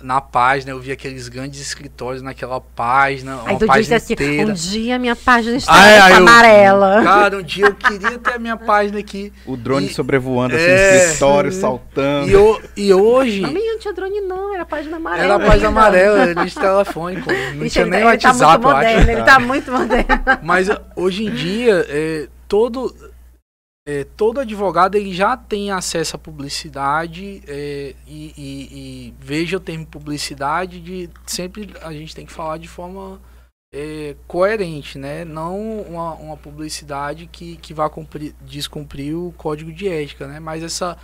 na página. Eu vi aqueles grandes escritórios naquela página. Aí uma tu disse página assim, inteira. um dia minha página está Ah, é, aí eu- amarela. Cara, um dia eu queria ter a minha página aqui. O drone E- sobrevoando assim, É. no escritório, saltando. E, ho- e hoje Não, não tinha drone não, era página amarela. era a página amarela, lista telefônico. Não tinha ele, nem tá- ele tá WhatsApp, muito eu acho. moderno, ele tá muito moderno. Mas hoje em dia, é, todo, é, todo advogado ele já tem acesso à publicidade é, e, e- e veja o termo publicidade de sempre a gente tem que falar de forma é, coerente, né? Não uma, uma publicidade que, que vá cumprir, descumprir o código de ética, né? Mas essa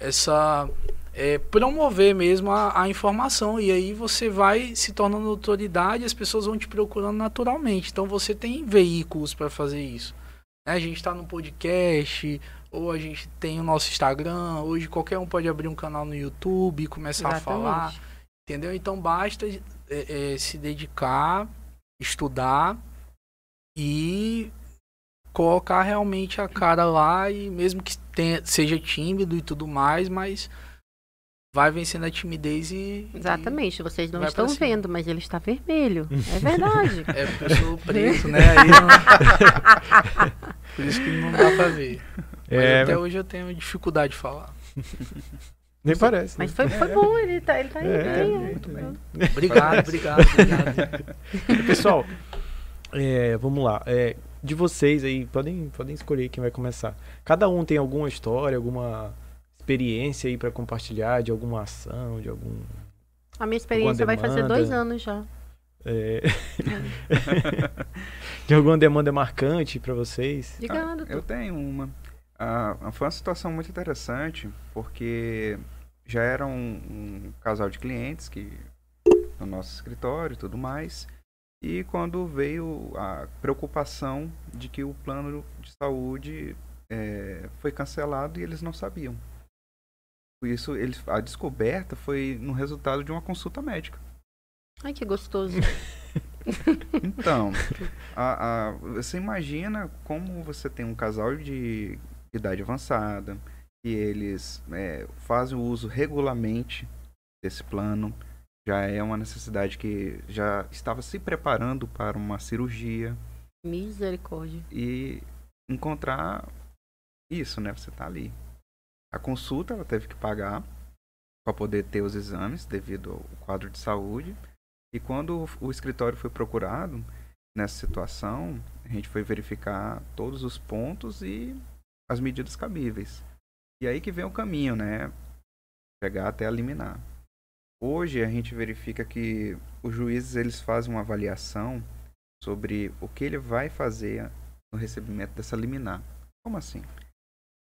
essa é, promover mesmo a, a informação e aí você vai se tornando autoridade as pessoas vão te procurando naturalmente então você tem veículos para fazer isso né? a gente está no podcast ou a gente tem o nosso Instagram hoje qualquer um pode abrir um canal no YouTube e começar a falar Exatamente. entendeu então basta é, é, se dedicar estudar e colocar realmente a cara lá e mesmo que tenha, seja tímido e tudo mais, mas vai vencendo a timidez e. Exatamente, vocês não estão vendo, mas ele está vermelho. É verdade. E, é porque eu sou preto, né? Aí não... Por isso que não dá pra ver. Mas É, até hoje eu tenho dificuldade de falar. Nem parece. Mas né? foi, foi bom, ele tá, ele tá indo É, bem. muito bem. Obrigado, obrigado, obrigado. Pessoal, é, vamos lá. É, de vocês aí, podem, podem escolher quem vai começar. Cada um tem alguma história, alguma experiência aí pra compartilhar de alguma ação, de algum. A minha experiência vai fazer dois anos já. é, de alguma demanda marcante pra vocês. Diga Ah, eu tenho uma. Ah, foi uma situação muito interessante, porque já era um, um casal de clientes que no nosso escritório e tudo mais. E quando veio a preocupação de que o plano de saúde eh, foi cancelado e eles não sabiam. Isso, eles, a descoberta foi no resultado de uma consulta médica. Ai, que gostoso. Então, a- a- você imagina como você tem um casal de idade avançada e eles é, fazem o uso regularmente desse plano. Já é uma necessidade que já estava se preparando para uma cirurgia Misericórdia. e encontrar isso, né? Você tá ali. A consulta ela teve que pagar para poder ter os exames devido ao quadro de saúde. E quando o- escritório foi procurado nessa situação, a gente foi verificar todos os pontos e as medidas cabíveis. E aí que vem o caminho, né? Chegar até a liminar. Hoje a gente verifica que os juízes eles fazem uma avaliação sobre o que ele vai fazer no recebimento dessa liminar. Como assim?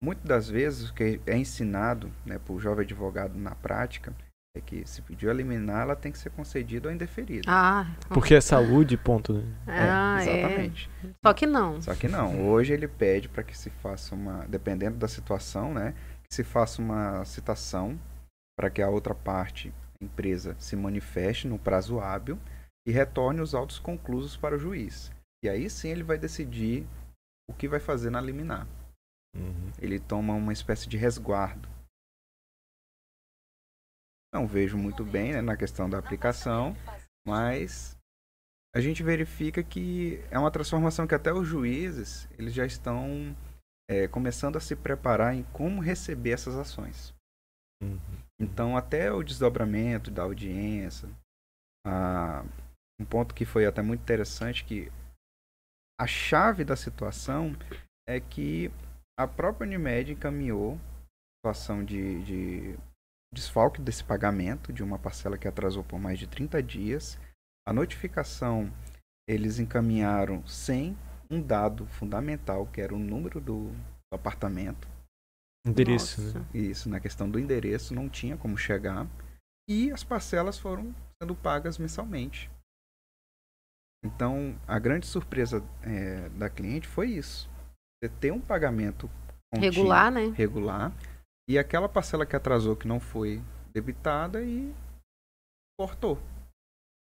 Muitas das vezes o que é ensinado né, para o jovem advogado na prática é que se pediu a liminar, ela tem que ser concedida ou indeferida. Ah, Porque é saúde, ponto. Né? ah é. Exatamente. Só que não. Só que não. Hoje ele pede para que se faça uma, dependendo da situação, né, que se faça uma citação para que a outra parte, a empresa, se manifeste no prazo hábil e retorne os autos conclusos para o juiz. E aí sim ele vai decidir o que vai fazer na liminar. Uhum. Ele toma uma espécie de resguardo. Não vejo muito bem né, na questão da aplicação, mas a gente verifica que é uma transformação que até os juízes eles já estão é, começando a se preparar em como receber essas ações. Uhum. Então, até o desdobramento da audiência, ah, um ponto que foi até muito interessante que a chave da situação é que a própria Unimed encaminhou a situação de, de desfalque desse pagamento de uma parcela que atrasou por mais de 30 dias. A notificação eles encaminharam sem um dado fundamental, que era o número do, do apartamento. Endereço, Nossa. né? Isso, na questão do endereço, não tinha como chegar. E as parcelas foram sendo pagas mensalmente. Então, a grande surpresa é, da cliente foi isso. Você ter um pagamento contínuo, Regular, né? regular e aquela parcela que atrasou que não foi debitada e cortou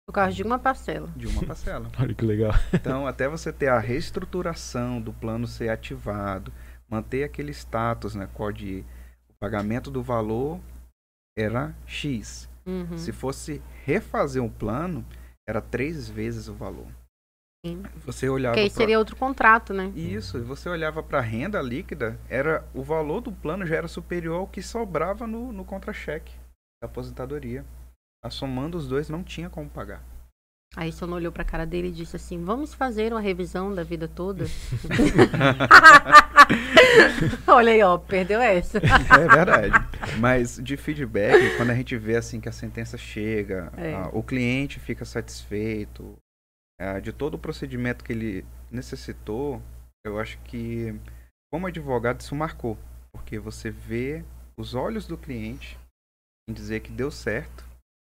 Por causa de uma parcela. de uma parcela. Olha que legal. Então, até você ter a reestruturação do plano ser ativado, manter aquele status, né, qual de o pagamento do valor era X. Uhum. Se fosse refazer um plano, era três vezes o valor. Você olhava Porque aí pra- seria outro contrato, né? Isso, e você olhava para a renda líquida, era o valor do plano já era superior ao que sobrava no, no contra-cheque da aposentadoria. A somando os dois não tinha como pagar. Aí Sono olhou pra cara dele e disse assim: Vamos fazer uma revisão da vida toda? Olha aí, ó, perdeu essa. É verdade. Mas de feedback, quando a gente vê assim que a sentença chega, É. ah, o cliente fica satisfeito ah, de todo o procedimento que ele necessitou, eu acho que como advogado isso marcou, porque você vê os olhos do cliente em dizer que deu certo,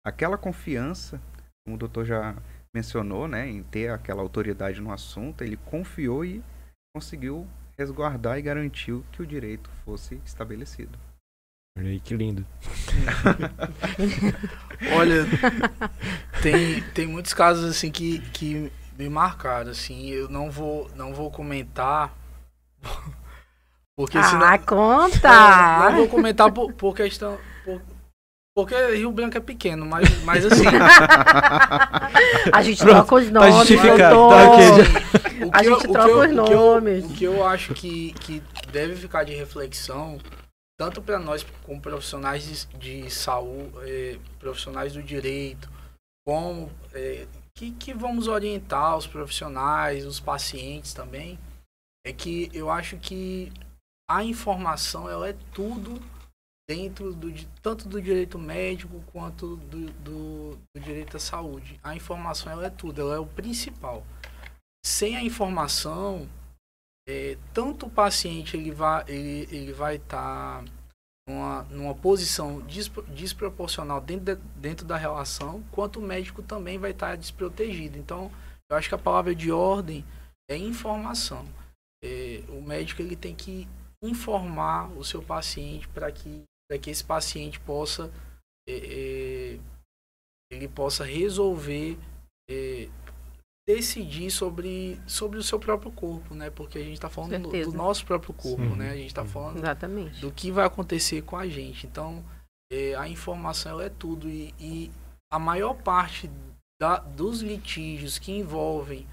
aquela confiança, como o doutor já mencionou, né, em ter aquela autoridade no assunto, ele confiou e conseguiu resguardar e garantiu que o direito fosse estabelecido. Olha aí, que lindo. Olha, tem, tem muitos casos assim que, que me marcaram, assim, eu não vou, não vou comentar. Porque senão. ah, Não, conta! não vou comentar por, por questão. por- porque Rio Branco é pequeno, mas, mas assim. A gente Pronto, troca os tá nomes, justificado, tá A eu- gente o que troca eu- os o que eu- nomes. O que eu acho que, que deve ficar de reflexão, tanto para nós como profissionais de, de saúde, é, profissionais do direito, como é, que, que vamos orientar os profissionais, os pacientes também, é que eu acho que a informação ela é tudo dentro do tanto do direito médico quanto do, do, do, direito à saúde. A informação ela é tudo, ela é o principal. Sem a informação, é, tanto o paciente ele vai ele, ele vai estar tá numa, numa posição desproporcional dentro, de, dentro da relação, quanto o médico também vai estar tá desprotegido. Então, eu acho que a palavra de ordem é informação. É, o médico ele tem que informar o seu paciente para que, que esse paciente possa é, é, ele possa resolver é, decidir sobre, sobre o seu próprio corpo, né? Porque a gente está falando do, do, nosso próprio corpo, Sim. né? A gente está falando Exatamente. do que vai acontecer com a gente. Então, é, a informação é tudo e, e, a maior parte da, dos litígios que envolvem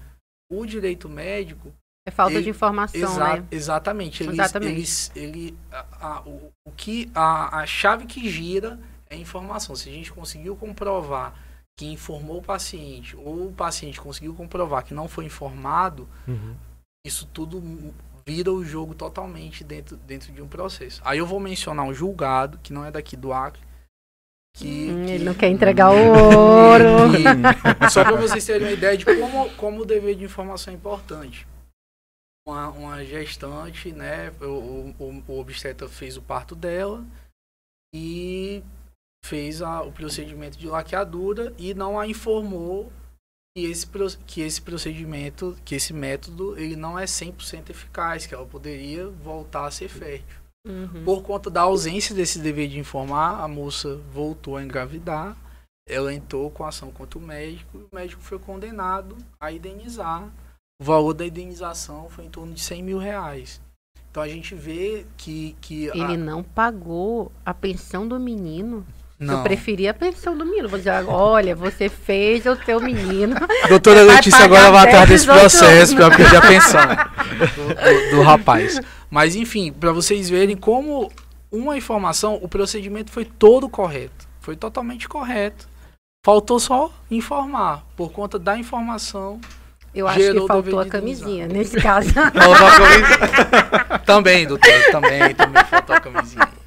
o direito médico é falta ele, de informação, exa né? Exatamente. Eles, exatamente. Eles, ele, a, a, o, o que a, a chave que gira é a informação. Se a gente conseguiu comprovar que informou o paciente ou o paciente conseguiu comprovar que não foi informado, uhum. isso tudo vira o jogo totalmente dentro, dentro de um processo. Aí eu vou mencionar um julgado, que não é daqui do Acre, que, hum, que... Ele não quer entregar o ouro. só para vocês terem uma ideia de como, como o dever de informação é importante. Uma, uma gestante, né, o, o, o obstetra fez o parto dela e fez a, o procedimento de laqueadura e não a informou que esse, que esse procedimento, que esse método, ele não é 100% eficaz, que ela poderia voltar a ser fértil. Uhum. Por conta da ausência desse dever de informar, a moça voltou a engravidar, ela entrou com ação contra o médico, e o médico foi condenado a indenizar. O valor da indenização foi em torno de 100 mil reais. Então a gente vê que. que Ele a... não pagou a pensão do menino. Não. Eu preferia a pensão do menino. Vou dizer, olha, você fez o teu menino. Doutora Letícia agora vai atrás desse processo para pedir a pensão do, do, do rapaz. Mas enfim, para vocês verem como uma informação, o procedimento foi todo correto. Foi totalmente correto. Faltou só informar. Por conta da informação. Eu acho que faltou a camisinha, nesse caso. Faltou a camisinha. também, doutor, também, também faltou a camisinha.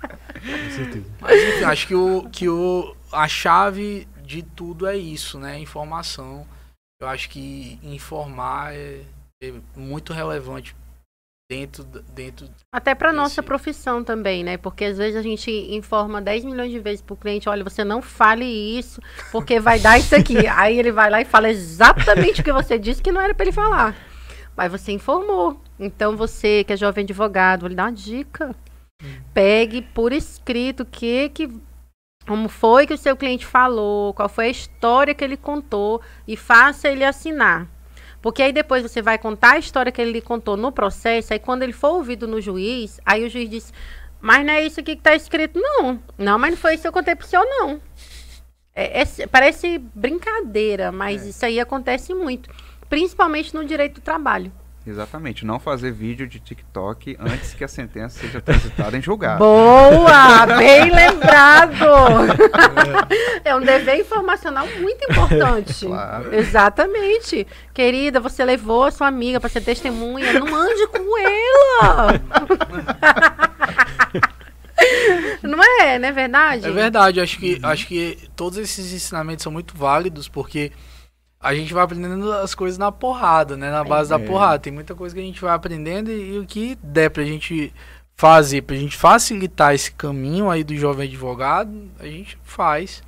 Com certeza. Mas enfim, acho que, o, que o, a chave de tudo é isso, né? Informação. Eu acho que informar é, é muito relevante dentro dentro até para nossa profissão também né porque às vezes a gente informa 10 milhões de vezes para o cliente olha você não fale isso porque vai dar isso aqui aí ele vai lá e fala exatamente o que você disse que não era para ele falar mas você informou então você que é jovem advogado vou lhe dar uma dica Pegue por escrito que que como foi que o seu cliente falou, qual foi a história que ele contou e faça ele assinar. Porque aí depois você vai contar a história que ele lhe contou no processo, aí quando ele for ouvido no juiz, aí o juiz diz, mas não é isso aqui que está escrito, não. Não, mas não foi isso que eu contei pro senhor, não. É, é, parece brincadeira, mas é. isso aí acontece muito. Principalmente no direito do trabalho. Exatamente, não fazer vídeo de TikTok antes que a sentença seja transitada em julgado. Boa, bem lembrado. é um dever informacional muito importante. Claro. Exatamente. Querida, você levou a sua amiga para ser testemunha, não ande com ela. Não é, não é verdade? É verdade, acho que, acho que todos esses ensinamentos são muito válidos, porque a gente vai aprendendo as coisas na porrada, né? Na base é. da porrada. Tem muita coisa que a gente vai aprendendo e, e, o que der pra gente fazer, pra gente facilitar esse caminho aí do jovem advogado, a gente faz.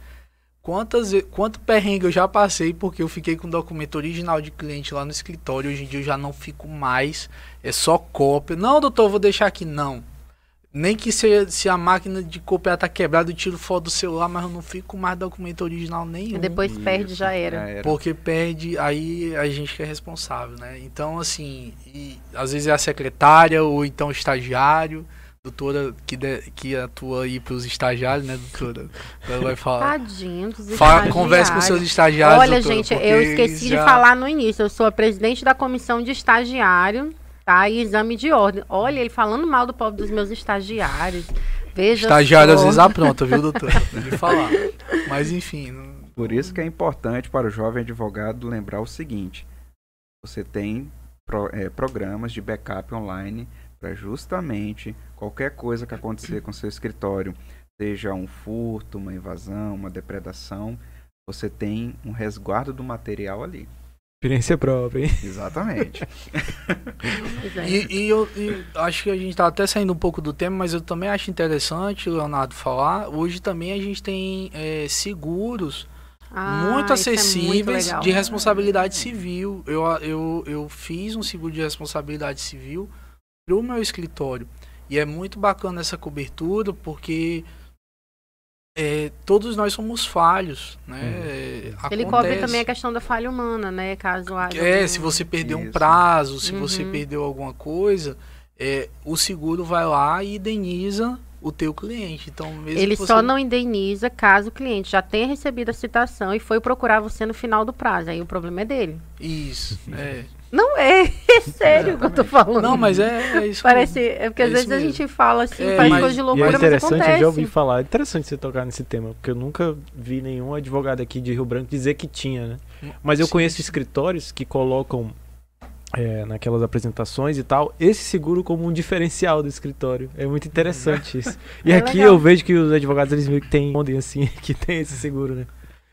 Quantas, quanto perrengue eu já passei porque eu fiquei com o documento original de cliente lá no escritório. Hoje em dia eu já não fico mais. É só cópia. Não, doutor, vou deixar aqui. Não. Nem que se, se a máquina de copiar tá quebrada, eu tiro foto do celular, mas eu não fico com mais documento original nenhum. Depois Isso, perde, já era. já era. Porque perde, aí a gente que é responsável, né? Então, assim, e, às vezes é a secretária ou então o estagiário, doutora que, de, que atua aí pros estagiários, né, doutora? Ela vai falar. Tadinho dos Fala, Converse com seus estagiários. Olha, doutora, gente, eu esqueci já... de falar no início. Eu sou a presidente da comissão de estagiário tá? E exame de ordem. Olha, ele falando mal do povo dos meus estagiários. Veja Estagiário às vezes apronta, viu, doutor? De falar. Mas enfim. não- Por isso que é importante para o jovem advogado lembrar o seguinte: você tem pro- eh, programas de backup online para justamente qualquer coisa que acontecer com seu escritório, seja um furto, uma invasão, uma depredação, você tem um resguardo do material ali. Experiência própria, hein? Exatamente. É. E, e eu e acho que a gente tá até saindo um pouco do tema, mas eu também acho interessante, Leonardo, falar. Hoje também a gente tem é, seguros Ah, muito isso é muito acessíveis de responsabilidade civil. Eu, eu, eu fiz um seguro de responsabilidade civil para o meu escritório. E é muito bacana essa cobertura, porque é, todos nós somos falhos, né? É, Ele cobre também a questão da falha humana, né? Caso haja. É, algum- se você perdeu um Isso. prazo, se você Uhum. perdeu alguma coisa, é, o seguro vai lá e indeniza o teu cliente. Então, mesmo Ele você... só não indeniza caso o cliente já tenha recebido a citação e foi procurar você no final do prazo. Aí o problema é dele. Isso, é. Não é, é sério o que eu tô falando. Não, mas é, é isso Parece. mesmo. É porque às É vezes isso a mesmo. gente fala assim, É, parece mas- coisa de E loucura, é mas interessante, acontece. eu já ouvi falar. É interessante você tocar nesse tema, porque eu nunca vi nenhum advogado aqui de Rio Branco dizer que tinha, né? Mas eu Sim, conheço escritórios que colocam é, naquelas apresentações e tal, esse seguro como um diferencial do escritório. É muito interessante isso. E É aqui legal. eu vejo que os advogados eles meio que têm assim, que tem esse seguro, né?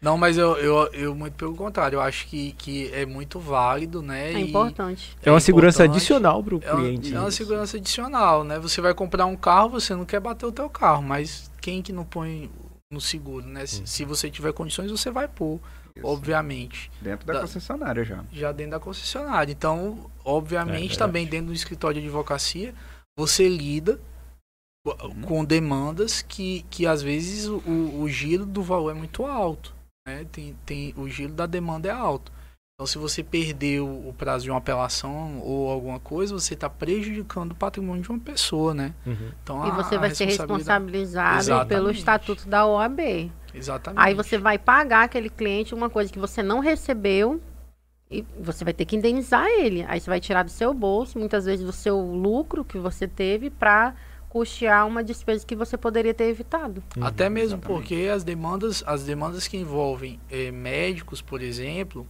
Não, mas eu, eu, eu muito pelo contrário, eu acho que, que é muito válido, né? É e importante. É uma segurança importante. adicional para o É uma, cliente. é uma segurança adicional, né? Você vai comprar um carro, você não quer bater o teu carro, mas quem que não põe no seguro, né? Se, se você tiver condições, você vai pôr, Isso. obviamente. Dentro da Da- concessionária já. já dentro da concessionária. Então, obviamente, É também dentro do escritório de advocacia, você lida Uhum. com demandas que, que às vezes o, o giro do valor é muito alto. Né? Tem, tem, o giro da demanda é alto. Então, se você perdeu o prazo de uma apelação ou alguma coisa, você está prejudicando o patrimônio de uma pessoa, né? Uhum. Então, E a- você a vai ser responsabilidade- responsabilizado pelo Exatamente. estatuto da OAB. Exatamente. Aí você vai pagar aquele cliente uma coisa que você não recebeu e você vai ter que indenizar ele. Aí você vai tirar do seu bolso, muitas vezes do seu lucro que você teve, para custear uma despesa que você poderia ter evitado. Uhum. Até mesmo Exatamente. porque as demandas, as demandas que envolvem eh, médicos, por exemplo,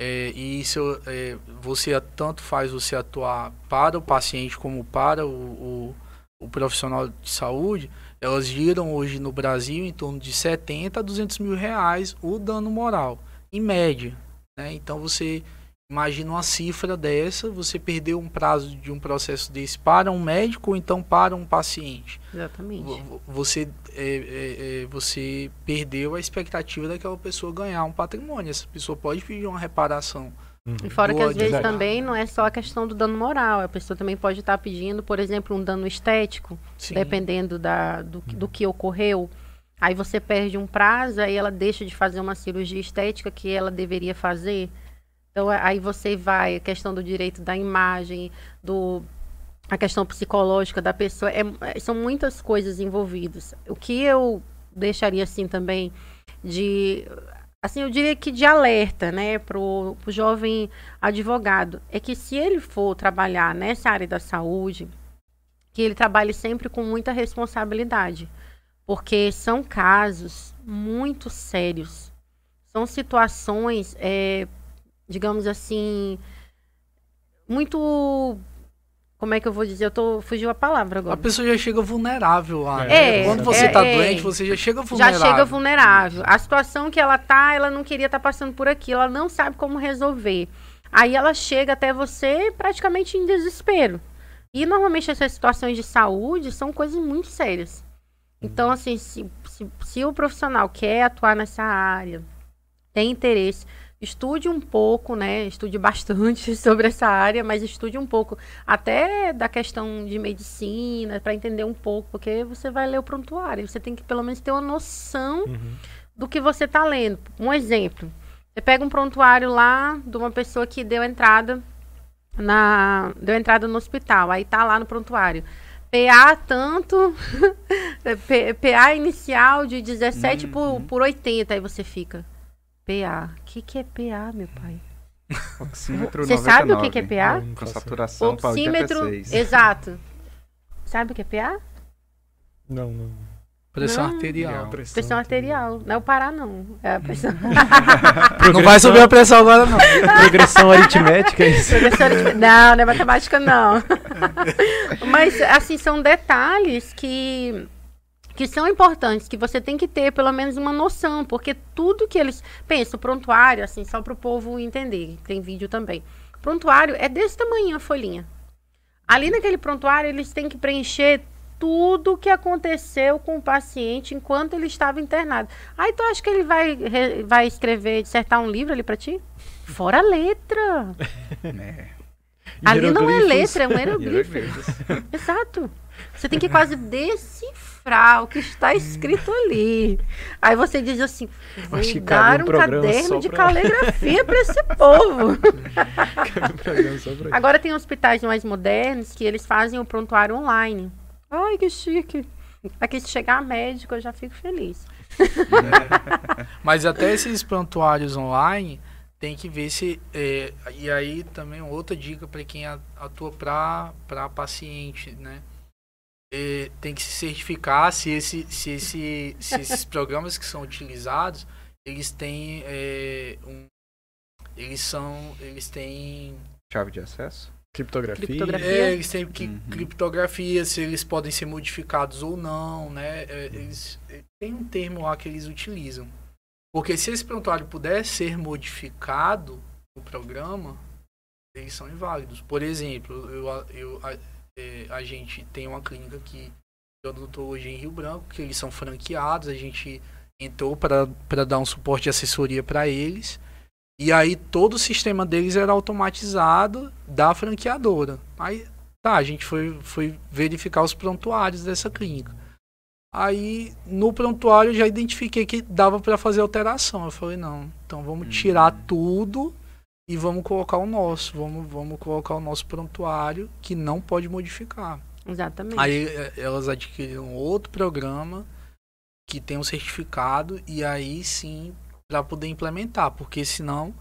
eh, e isso eh, você tanto faz você atuar para o paciente como para o, o, o profissional de saúde, elas giram hoje no Brasil em torno de 70 a 200 mil reais o dano moral, em média. Né? Então você imagina uma cifra dessa, você perdeu um prazo de um processo desse para um médico ou então para um paciente. Exatamente. Vo- vo- você é, é, é, você perdeu a expectativa daquela pessoa ganhar um patrimônio. Essa pessoa pode pedir uma reparação. Uhum. E fora que às vezes também não é só a questão do dano moral, a pessoa também pode estar pedindo, por exemplo, um dano estético, Sim. dependendo da, do, que- do que ocorreu. Aí você perde um prazo, aí ela deixa de fazer uma cirurgia estética que ela deveria fazer. Então a- aí você vai, a questão do direito da imagem, do a questão psicológica da pessoa, é- é- são muitas coisas envolvidas. O que eu deixaria assim também de assim, eu diria que de alerta, né, pro, pro jovem advogado, é que se ele for trabalhar nessa área da saúde, que ele trabalhe sempre com muita responsabilidade, porque são casos muito sérios, são situações, é, digamos assim, muito, como é que eu vou dizer? Eu tô fugiu a palavra A agora. pessoa já chega vulnerável lá. É, né? Quando você é, está é. doente, você já chega já vulnerável. chega vulnerável. A situação que ela tá, ela não queria estar passando por aquilo, ela não sabe como resolver. Aí ela chega até você praticamente em desespero. E normalmente essas situações de saúde são coisas muito sérias. Então, assim, se, se, se o profissional quer atuar nessa área, tem interesse, estude um pouco, né? Estude bastante sobre essa área, mas estude um pouco até da questão de medicina, para entender um pouco, porque você vai ler o prontuário, você tem que pelo menos ter uma noção Uhum. do que você está lendo. Um exemplo, você pega um prontuário lá de uma pessoa que deu entrada na deu entrada no hospital, aí tá lá no prontuário. PA tanto, PA inicial de 17 por, Uhum. por 80, aí você fica. PA, o que, que é PA, meu pai? Oxímetro Você sabe o que, 99, que é PA? Com faço- saturação Oxímetro, 86. exato. Sabe o que é PA? Não, não. Pressão Não. arterial. Pressão arterial. Não é o Pará, não. É a pressão. Não vai subir a pressão agora, não. Progressão aritmética, é isso. Professora de- Não, não é matemática, não. Mas, assim, são detalhes que, que são importantes, que você tem que ter pelo menos uma noção, porque tudo que eles. Pensa, o prontuário, assim, só para o povo entender, tem vídeo também. Prontuário é desse tamanho a folhinha. Ali naquele prontuário, eles têm que preencher tudo que aconteceu com o paciente enquanto ele estava internado. Aí tu acha que ele vai, re- vai escrever, dissertar um livro ali para ti? Fora a letra. É. Ali não é letra, é um hieroglifo. Exato. Você tem que quase decifrar o que está escrito ali. Aí você diz assim: vou dar um um caderno de pra- caligrafia para esse povo. Um. Agora tem hospitais mais modernos que eles fazem o prontuário online. Ai, que chique. Aqui se chegar médico, eu já fico feliz. Mas até esses prontuários online tem que ver se. é, e aí também outra dica para quem atua para paciente, né? É, tem que se certificar se, esse, se, esse, se esses programas que são utilizados eles têm é, um, eles são eles têm Chave de acesso? Criptografia. Criptografia. é, eles têm que, Uhum. criptografia, se eles podem ser modificados ou não, né? É, eles, é, tem um termo lá que eles utilizam. Porque se esse prontuário puder ser modificado no programa, eles são inválidos. Por exemplo, eu, eu, é, a gente tem uma clínica aqui de odontologia em Rio Branco, que eles são franqueados, a gente entrou para dar um suporte de assessoria para eles. E aí todo o sistema deles era automatizado da franqueadora. Aí tá, a gente foi, foi verificar os prontuários dessa clínica. Aí no prontuário eu já identifiquei que dava para fazer alteração. Eu falei, não, então vamos Hum. tirar tudo e vamos colocar o nosso. Vamos, vamos colocar o nosso prontuário que não pode modificar. Exatamente. Aí eh, elas adquiriram outro programa que tem um certificado e aí sim para poder implementar, porque senão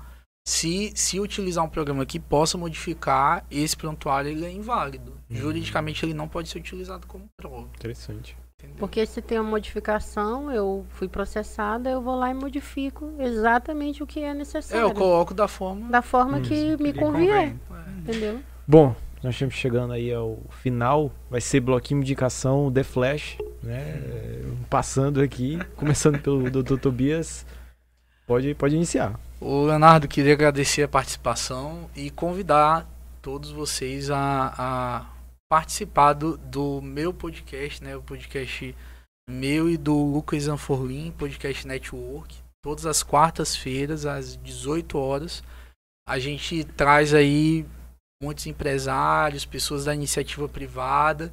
se, se utilizar um programa que possa modificar esse prontuário ele é inválido. Uhum. Juridicamente ele não pode ser utilizado como prova. Interessante. Entendeu? Porque se tem uma modificação, eu fui processada, eu vou lá e modifico exatamente o que é é, necessário. eu coloco da forma. Da forma Hum, que me convier, convém. entendeu? Bom, nós estamos chegando aí ao final. Vai ser bloquinho de indicação The Flash, né? É, Passando aqui, começando pelo Dr. Tobias. Pode, pode iniciar. O Leonardo queria agradecer a participação e convidar todos vocês a, a participar do, meu podcast, né? O podcast meu e do Lucas Anforlin, Podcast Network. Todas as quartas-feiras, às 18 horas. A gente traz aí muitos empresários, pessoas da iniciativa privada,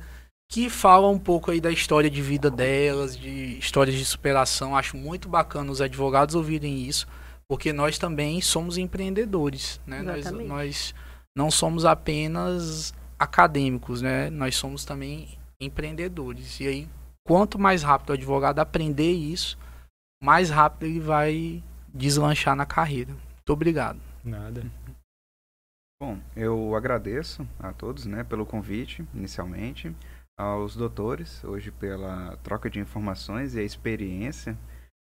que falam um pouco aí da história de vida delas, de histórias de superação. Acho muito bacana os advogados ouvirem isso porque nós também somos empreendedores, né? Nós, nós não somos apenas acadêmicos, né? Nós somos também empreendedores. E aí, quanto mais rápido o advogado aprender isso, mais rápido ele vai deslanchar na carreira. Muito obrigado. Nada. Bom, eu agradeço a todos, né, pelo convite, inicialmente, aos doutores, hoje pela troca de informações e a experiência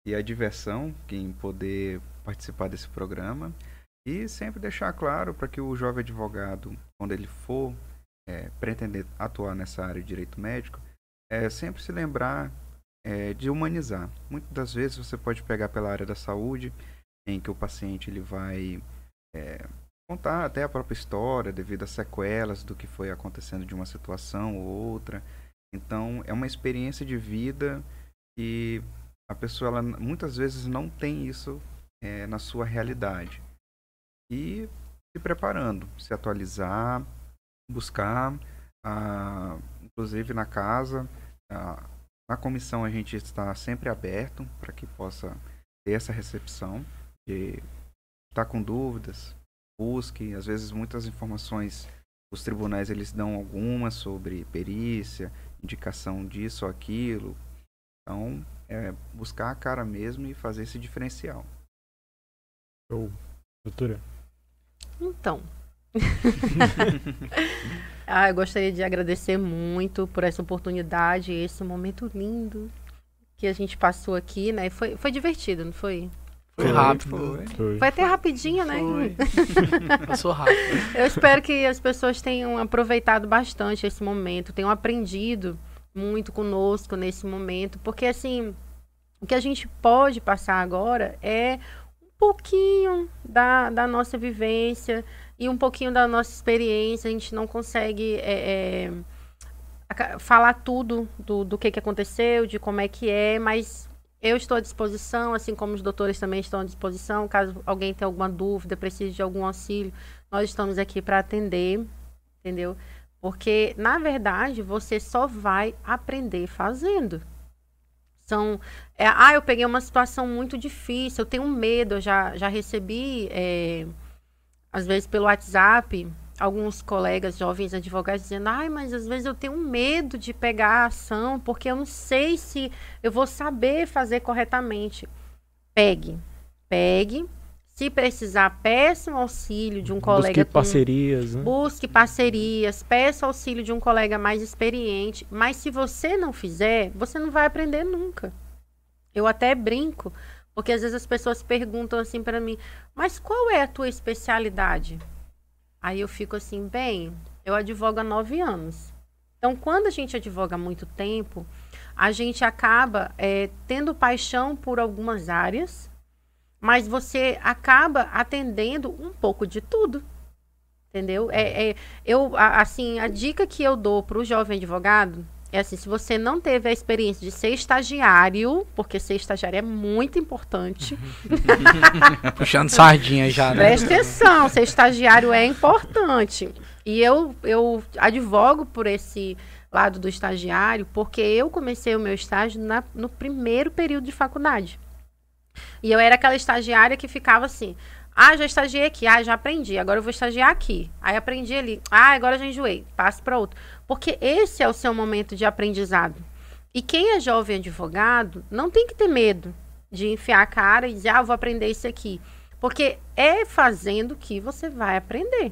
e a diversão em poder participar desse programa e sempre deixar claro para que o jovem advogado, quando ele for é, pretender atuar nessa área de direito médico, é sempre se lembrar é, de humanizar. Muitas das vezes você pode pegar pela área da saúde, em que o paciente ele vai é, contar até a própria história devido às sequelas do que foi acontecendo de uma situação ou outra. Então, é uma experiência de vida que a pessoa ela, muitas vezes não tem isso é, na sua realidade. E se preparando, se atualizar, buscar, ah, inclusive na casa, ah, na comissão a gente está sempre aberto para que possa ter essa recepção de estar com dúvidas, busque, às vezes muitas informações os tribunais eles dão algumas sobre perícia, indicação disso ou aquilo. Então, é buscar a cara mesmo e fazer esse diferencial. Show. Doutora. Então, ah, eu gostaria de agradecer muito por essa oportunidade, esse momento lindo que a gente passou aqui, né? Foi, foi divertido, não foi? Foi, foi rápido. Foi. foi. foi até rapidinho, né? Foi. Passou rápido. Eu espero que as pessoas tenham aproveitado bastante esse momento, tenham aprendido muito conosco nesse momento, porque assim, o que a gente pode passar agora é um pouquinho da, da nossa vivência e um pouquinho da nossa experiência. A gente não consegue é, é, falar tudo do, do que, que aconteceu, de como é que é, mas eu estou à disposição, assim como os doutores também estão à disposição. Caso alguém tenha alguma dúvida, precise de algum auxílio, nós estamos aqui para atender, entendeu? Porque, na verdade, você só vai aprender fazendo. São, é, ah, eu peguei uma situação muito difícil, eu tenho medo, eu já, já recebi, é, às vezes pelo WhatsApp, alguns colegas jovens advogados dizendo, ai, mas às vezes eu tenho medo de pegar a ação, porque eu não sei se eu vou saber fazer corretamente. Pegue, pegue, se precisar, peça um auxílio de um colega. Busque parcerias. Né? Busque parcerias, peça auxílio de um colega mais experiente. Mas se você não fizer, você não vai aprender nunca. Eu até brinco, porque às vezes as pessoas perguntam assim para mim: mas qual é a tua especialidade? Aí eu fico assim, bem, eu advogo há nove anos. Então, quando a gente advoga há muito tempo, a gente acaba é, tendo paixão por algumas áreas mas você acaba atendendo um pouco de tudo. Entendeu? É, é eu, assim, a dica que eu dou para o jovem advogado é assim: se você não teve a experiência de ser estagiário, porque ser estagiário é muito importante. Puxando sardinha já, né? Presta atenção, ser estagiário é importante. E eu, eu advogo por esse lado do estagiário, porque eu comecei o meu estágio na, no primeiro período de faculdade. E eu era aquela estagiária que ficava assim: ah, já estagiei aqui, ah, já aprendi, agora eu vou estagiar aqui. Aí aprendi ali, ah, agora já enjoei, passo para outro. Porque esse é o seu momento de aprendizado. E quem é jovem advogado não tem que ter medo de enfiar a cara e dizer, ah, vou aprender isso aqui. Porque é fazendo que você vai aprender.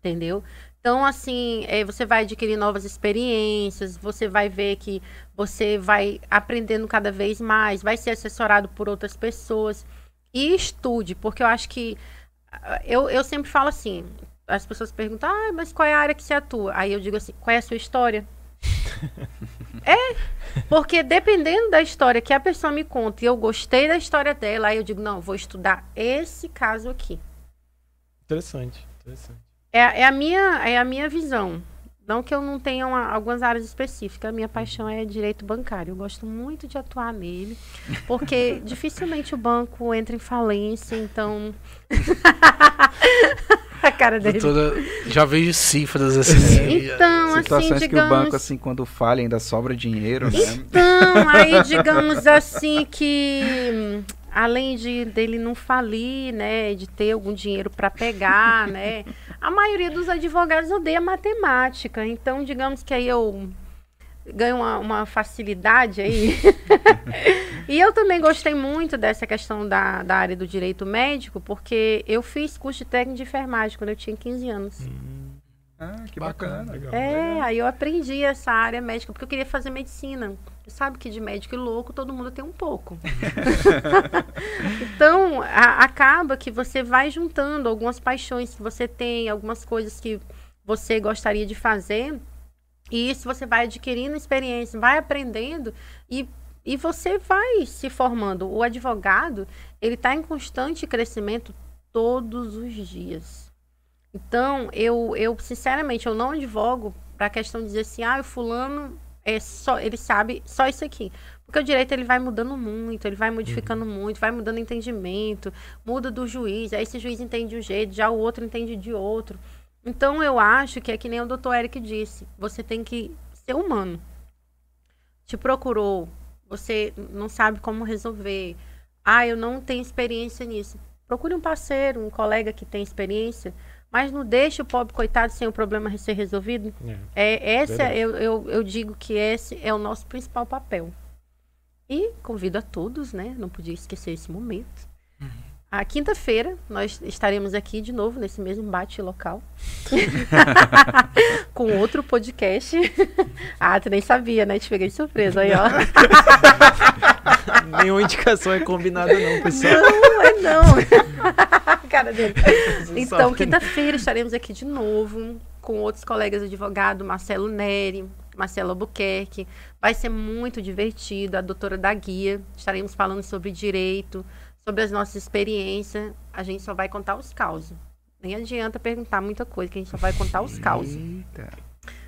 Entendeu? Então, assim, é, você vai adquirir novas experiências, você vai ver que você vai aprendendo cada vez mais, vai ser assessorado por outras pessoas. E estude, porque eu acho que. Ah, eu, eu sempre falo assim: as pessoas perguntam, ah, mas qual é a área que você atua? Aí eu digo assim: qual é a sua história? é, porque dependendo da história que a pessoa me conta e eu gostei da história dela, aí eu digo: não, vou estudar esse caso aqui. Interessante, interessante. É, é, a, minha, é a minha visão. Não que eu não tenha uma, algumas áreas específicas. A minha paixão é direito bancário. Eu gosto muito de atuar nele, porque dificilmente o banco entra em falência, então. a cara dele. Toda, já vejo cifras assim. Então, assim, Situações digamos... que o banco, assim, quando falha, ainda sobra dinheiro, né? Então, aí digamos assim que além de dele não falir, né, de ter algum dinheiro para pegar, né, a maioria dos advogados odeia matemática. Então, digamos que aí eu ganho uma, uma facilidade aí. e eu também gostei muito dessa questão da, da área do direito médico, porque eu fiz curso de técnico de enfermagem quando eu tinha 15 anos. Hum. Ah, que bacana. bacana. Legal, é, legal. aí eu aprendi essa área médica, porque eu queria fazer medicina. Você sabe que de médico e louco todo mundo tem um pouco. então, a, acaba que você vai juntando algumas paixões que você tem, algumas coisas que você gostaria de fazer. E isso você vai adquirindo experiência, vai aprendendo e, e você vai se formando. O advogado, ele está em constante crescimento todos os dias. Então, eu, eu sinceramente, eu não advogo para a questão de dizer assim, ah, o fulano é só, ele sabe só isso aqui. Porque o direito ele vai mudando muito, ele vai modificando uhum. muito, vai mudando entendimento, muda do juiz, aí esse juiz entende de um jeito, já o outro entende de outro. Então eu acho que é que nem o doutor Eric disse, você tem que ser humano. Te procurou, você não sabe como resolver. Ah, eu não tenho experiência nisso. Procure um parceiro, um colega que tem experiência mas não deixe o pobre coitado sem o problema ser resolvido. É, é essa eu, eu, eu digo que esse é o nosso principal papel. E convido a todos, né? Não podia esquecer esse momento. Uhum. A quinta-feira nós estaremos aqui de novo nesse mesmo bate local com outro podcast. ah, tu nem sabia, né? Te peguei de surpresa aí, ó. Nenhuma indicação é combinada, não, pessoal. Não, é não. Cara dele. Então, quinta-feira estaremos aqui de novo com outros colegas advogados, Marcelo Neri, Marcelo Albuquerque. Vai ser muito divertido. A doutora da guia. Estaremos falando sobre direito, sobre as nossas experiências. A gente só vai contar os causos. Nem adianta perguntar muita coisa, que a gente só vai contar os causos.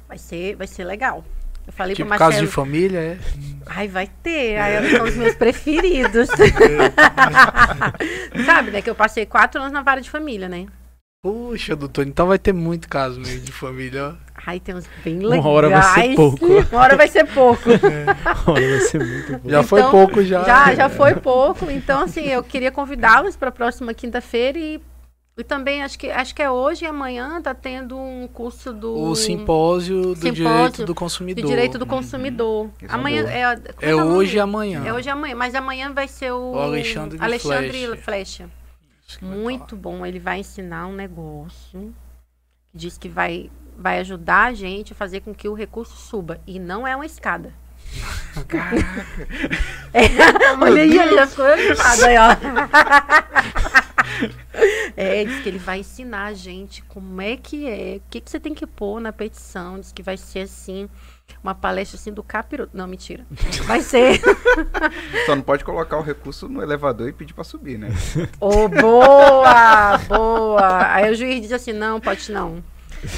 Vai ser, vai ser legal. Eu falei Tipo, pro caso Marcelo. de família, é? Ai, vai ter. Ai, são os meus preferidos. Sabe, né? Que eu passei quatro anos na vara de família, né? Puxa, doutor, então vai ter muito caso mesmo de família, ó. Ai, tem uns bem Uma legais. hora vai ser pouco. Uma hora vai ser pouco. Olha, vai ser muito bom. Já foi Então, pouco já. Já, já foi pouco. Então, assim, eu queria convidá-los para a próxima quinta-feira e, e também acho que, acho que é hoje e amanhã tá tendo um curso do O simpósio do Simpósio direito do de consumidor. direito do consumidor. Isso é amanhã é, É nome? hoje e amanhã. É hoje e amanhã, mas amanhã vai ser o, O Alexandre de Alexandre Flecha. Flecha. Muito bom. Ele vai ensinar um negócio diz que vai, vai ajudar a gente a fazer com que o recurso suba. E não é uma escada. É, olha aí, olha, já ficou animado aí, ó. É, diz que ele vai ensinar a gente como é que é, o que, que você tem que pôr na petição. Diz que vai ser assim, uma palestra assim do capiroto. Não, mentira. Vai ser. Só não pode colocar o recurso no elevador e pedir pra subir, né? Ô, boa, boa. Aí o juiz diz assim, não, pode não.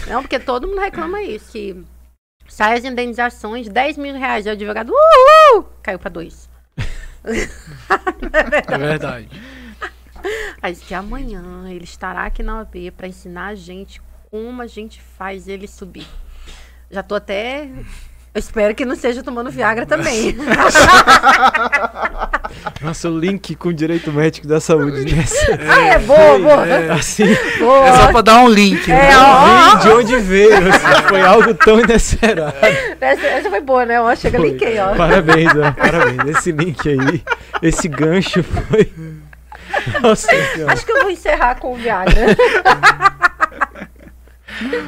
Não, porque todo mundo reclama isso, que sai as indenizações, 10 mil reais, o advogado, uhul, caiu pra dois. É verdade. Aí diz que amanhã ele estará aqui na OAB para ensinar a gente como a gente faz ele subir. Já tô até... Eu espero que não seja tomando Viagra também. Nossa, o link com o direito médico da saúde, né? ah, é boa, boa. É, Assim, boa. é só pra dar um link, né? É, ó. vem de onde veio. assim, foi algo tão inesperado. Essa, essa foi boa, né? Ó, chega, Foi. linkei, ó. Parabéns, ó, parabéns. Esse link aí, esse gancho foi. Nossa senhora. Acho que eu vou encerrar com o Viagra.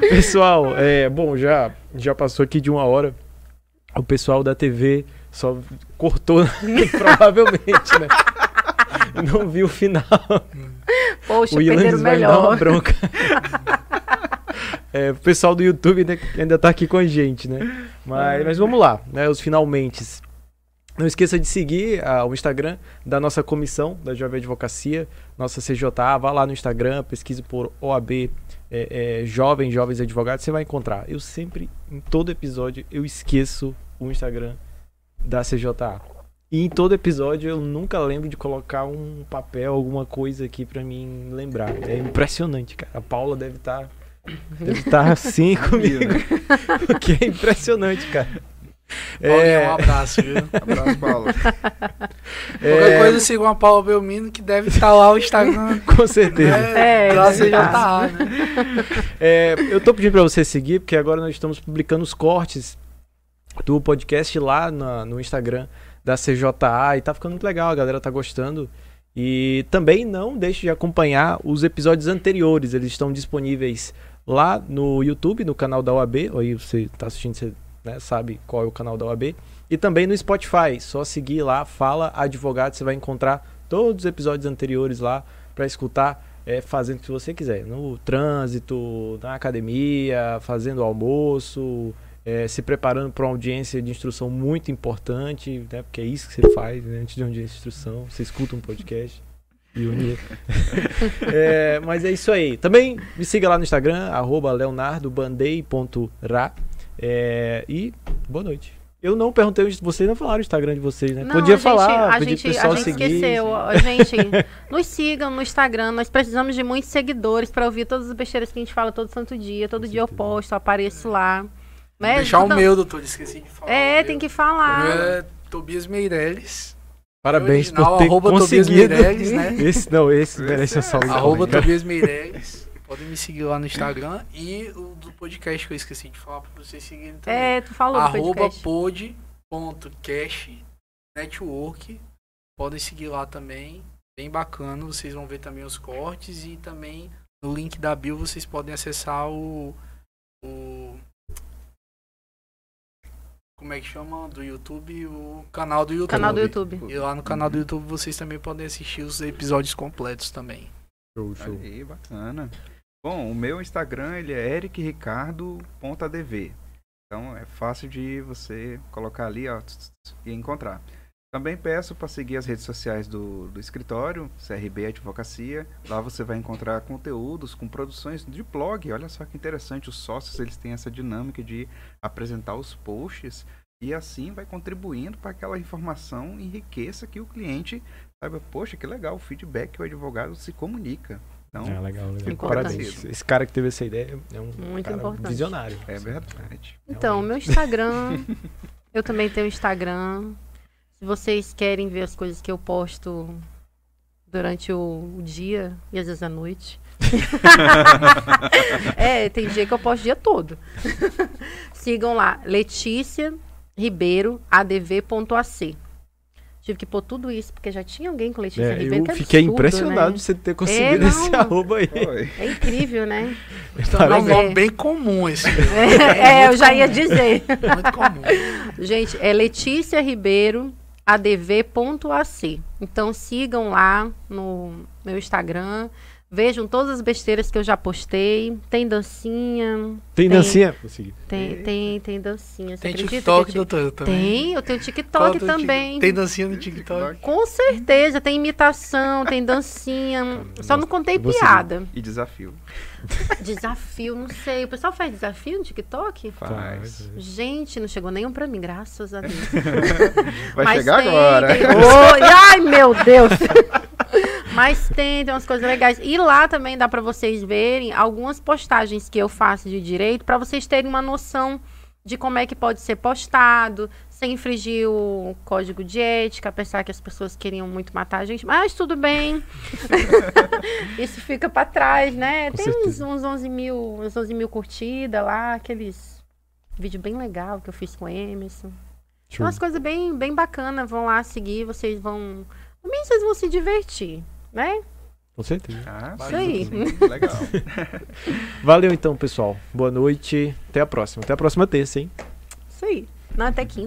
Pessoal, é, bom, já, já passou aqui de uma hora. O pessoal da TV só cortou, provavelmente, né? Não viu o final. Poxa, o perderam Ilanes vai me dar uma melhor. bronca. É, o pessoal do YouTube ainda, ainda tá aqui com a gente, né? Mas, mas vamos lá, né? Os finalmente. Não esqueça de seguir ah, o Instagram da nossa comissão da Jovem Advocacia, nossa CJA. Vá lá no Instagram, pesquise por OAB é, é, Jovem, Jovens Advogados, você vai encontrar. Eu sempre, em todo episódio, eu esqueço o Instagram da CJA. E em todo episódio eu nunca lembro de colocar um papel, alguma coisa aqui pra mim lembrar. É impressionante, cara. A Paula deve estar deve estar assim comigo, porque é impressionante, cara. É, um abraço, viu? Abraço, Paulo. Qualquer é, coisa, sigam a Paula Belmino, que deve estar lá o Instagram. com certeza. É, É, lá você já tá. tá, né? É, eu tô pedindo pra você seguir, porque agora nós estamos publicando os cortes do podcast lá na- no Instagram da CJA e tá ficando muito legal, a galera tá gostando. E também não deixe de acompanhar os episódios anteriores, eles estão disponíveis lá no YouTube, no canal da OAB, aí você tá assistindo, você né, sabe qual é o canal da OAB, e também no Spotify, só seguir lá, fala advogado, você vai encontrar todos os episódios anteriores lá para escutar é, fazendo o que você quiser. No trânsito, na academia, fazendo almoço, é, se preparando para uma audiência de instrução muito importante, né? Porque é isso que você faz né, antes de uma audiência de instrução. Você escuta um podcast. E une. É, mas é isso aí. Também me siga lá no Instagram, arroba leonardobandei.ra. É, e boa noite. Eu não perguntei, vocês não falaram o Instagram de vocês, né? Não, Podia a gente, falar, a gente, a gente seguir. esqueceu. A gente, nos sigam no Instagram. Nós precisamos de muitos seguidores para ouvir todas as besteiras que a gente fala todo santo dia. Todo Com dia eu certeza. posto, eu apareço lá. Né? Deixar o Então- meu, doutor, esqueci de falar. É, o tem que O meu falar. é Tobias Meirelles. Parabéns Original, por ter arroba Tobias conseguido. Meirelles, né? Esse, não, esse merece a salva. Arroba Tobias Meirelles. Podem me seguir lá no Instagram. E o do podcast que eu esqueci de falar pra vocês seguirem também. É, tu falou Arroba podcast. pod.cash network. Podem seguir lá também. bem bacana. Vocês vão ver também os cortes e também no link da bio vocês podem acessar o, o como é que chama do YouTube, o canal do YouTube. Canal do YouTube. E lá no canal do YouTube vocês também podem assistir os episódios completos também. Show, show. Aí, bacana. Bom, o meu Instagram ele é ericricardo.adv. Então é fácil de você colocar ali ó, e encontrar. Também peço para seguir as redes sociais do, do escritório, CRB Advocacia. Lá você vai encontrar conteúdos com produções de blog. Olha só que interessante, os sócios eles têm essa dinâmica de apresentar os posts e assim vai contribuindo para que aquela informação enriqueça que o cliente saiba, poxa, que legal, o feedback que o advogado se comunica. Então, É legal, legal. Parabéns. Esse cara que teve essa ideia é um Muito cara importante. visionário. é verdade. Então, o meu Instagram. eu também tenho Instagram. Se vocês querem ver as coisas que eu posto durante o, o dia e às vezes à noite. é, tem dia que eu posto o dia todo. Sigam lá, Letícia Ribeiro, adv.ac. Tive que pôr tudo isso, porque já tinha alguém com Letícia É, Ribeiro. eu que fiquei absurdo, impressionado né? de você ter conseguido não. esse arroba aí. É incrível, né? Então, é um Mas nome é- bem comum esse. é, eu já ia dizer. Muito comum. Gente, é Letícia Ribeiro, adv.ac. Então sigam lá no meu Instagram. Vejam todas as besteiras que eu já postei. Tem dancinha. Tem Tem. dancinha? Consegui. Tem, tem, tem dancinha. Você Tem acredita TikTok, que eu doutor, também. Tem, eu tenho TikTok é também. Tem dancinha no TikTok? Com certeza, tem imitação, tem dancinha. Só não contei seguir. piada. E desafio. Desafio, não sei. O pessoal faz desafio no TikTok? Faz. Gente, não chegou nenhum pra mim, graças a Deus. Vai Mas chegar tem, agora. tem- Oi, ai, meu Deus! Mas tem, tem umas coisas legais. E lá também dá pra vocês verem algumas postagens que eu faço de direito, pra vocês terem uma noção de como é que pode ser postado, sem infringir o código de ética, apesar que as pessoas queriam muito matar a gente. Mas tudo bem. Isso fica pra trás, né? Com tem uns, uns 11 mil, uns 11 mil curtidas lá, aqueles vídeo bem legal que eu fiz com o Emerson. Show. Umas coisas bem, bem bacanas. Vão lá seguir, vocês vão. Mínimo, vocês vão se divertir, né? Com certeza. Ah, Isso aí. Legal. Valeu então, pessoal. Boa noite. Até a próxima. Até a próxima terça, hein? Isso aí. Não, até quinta.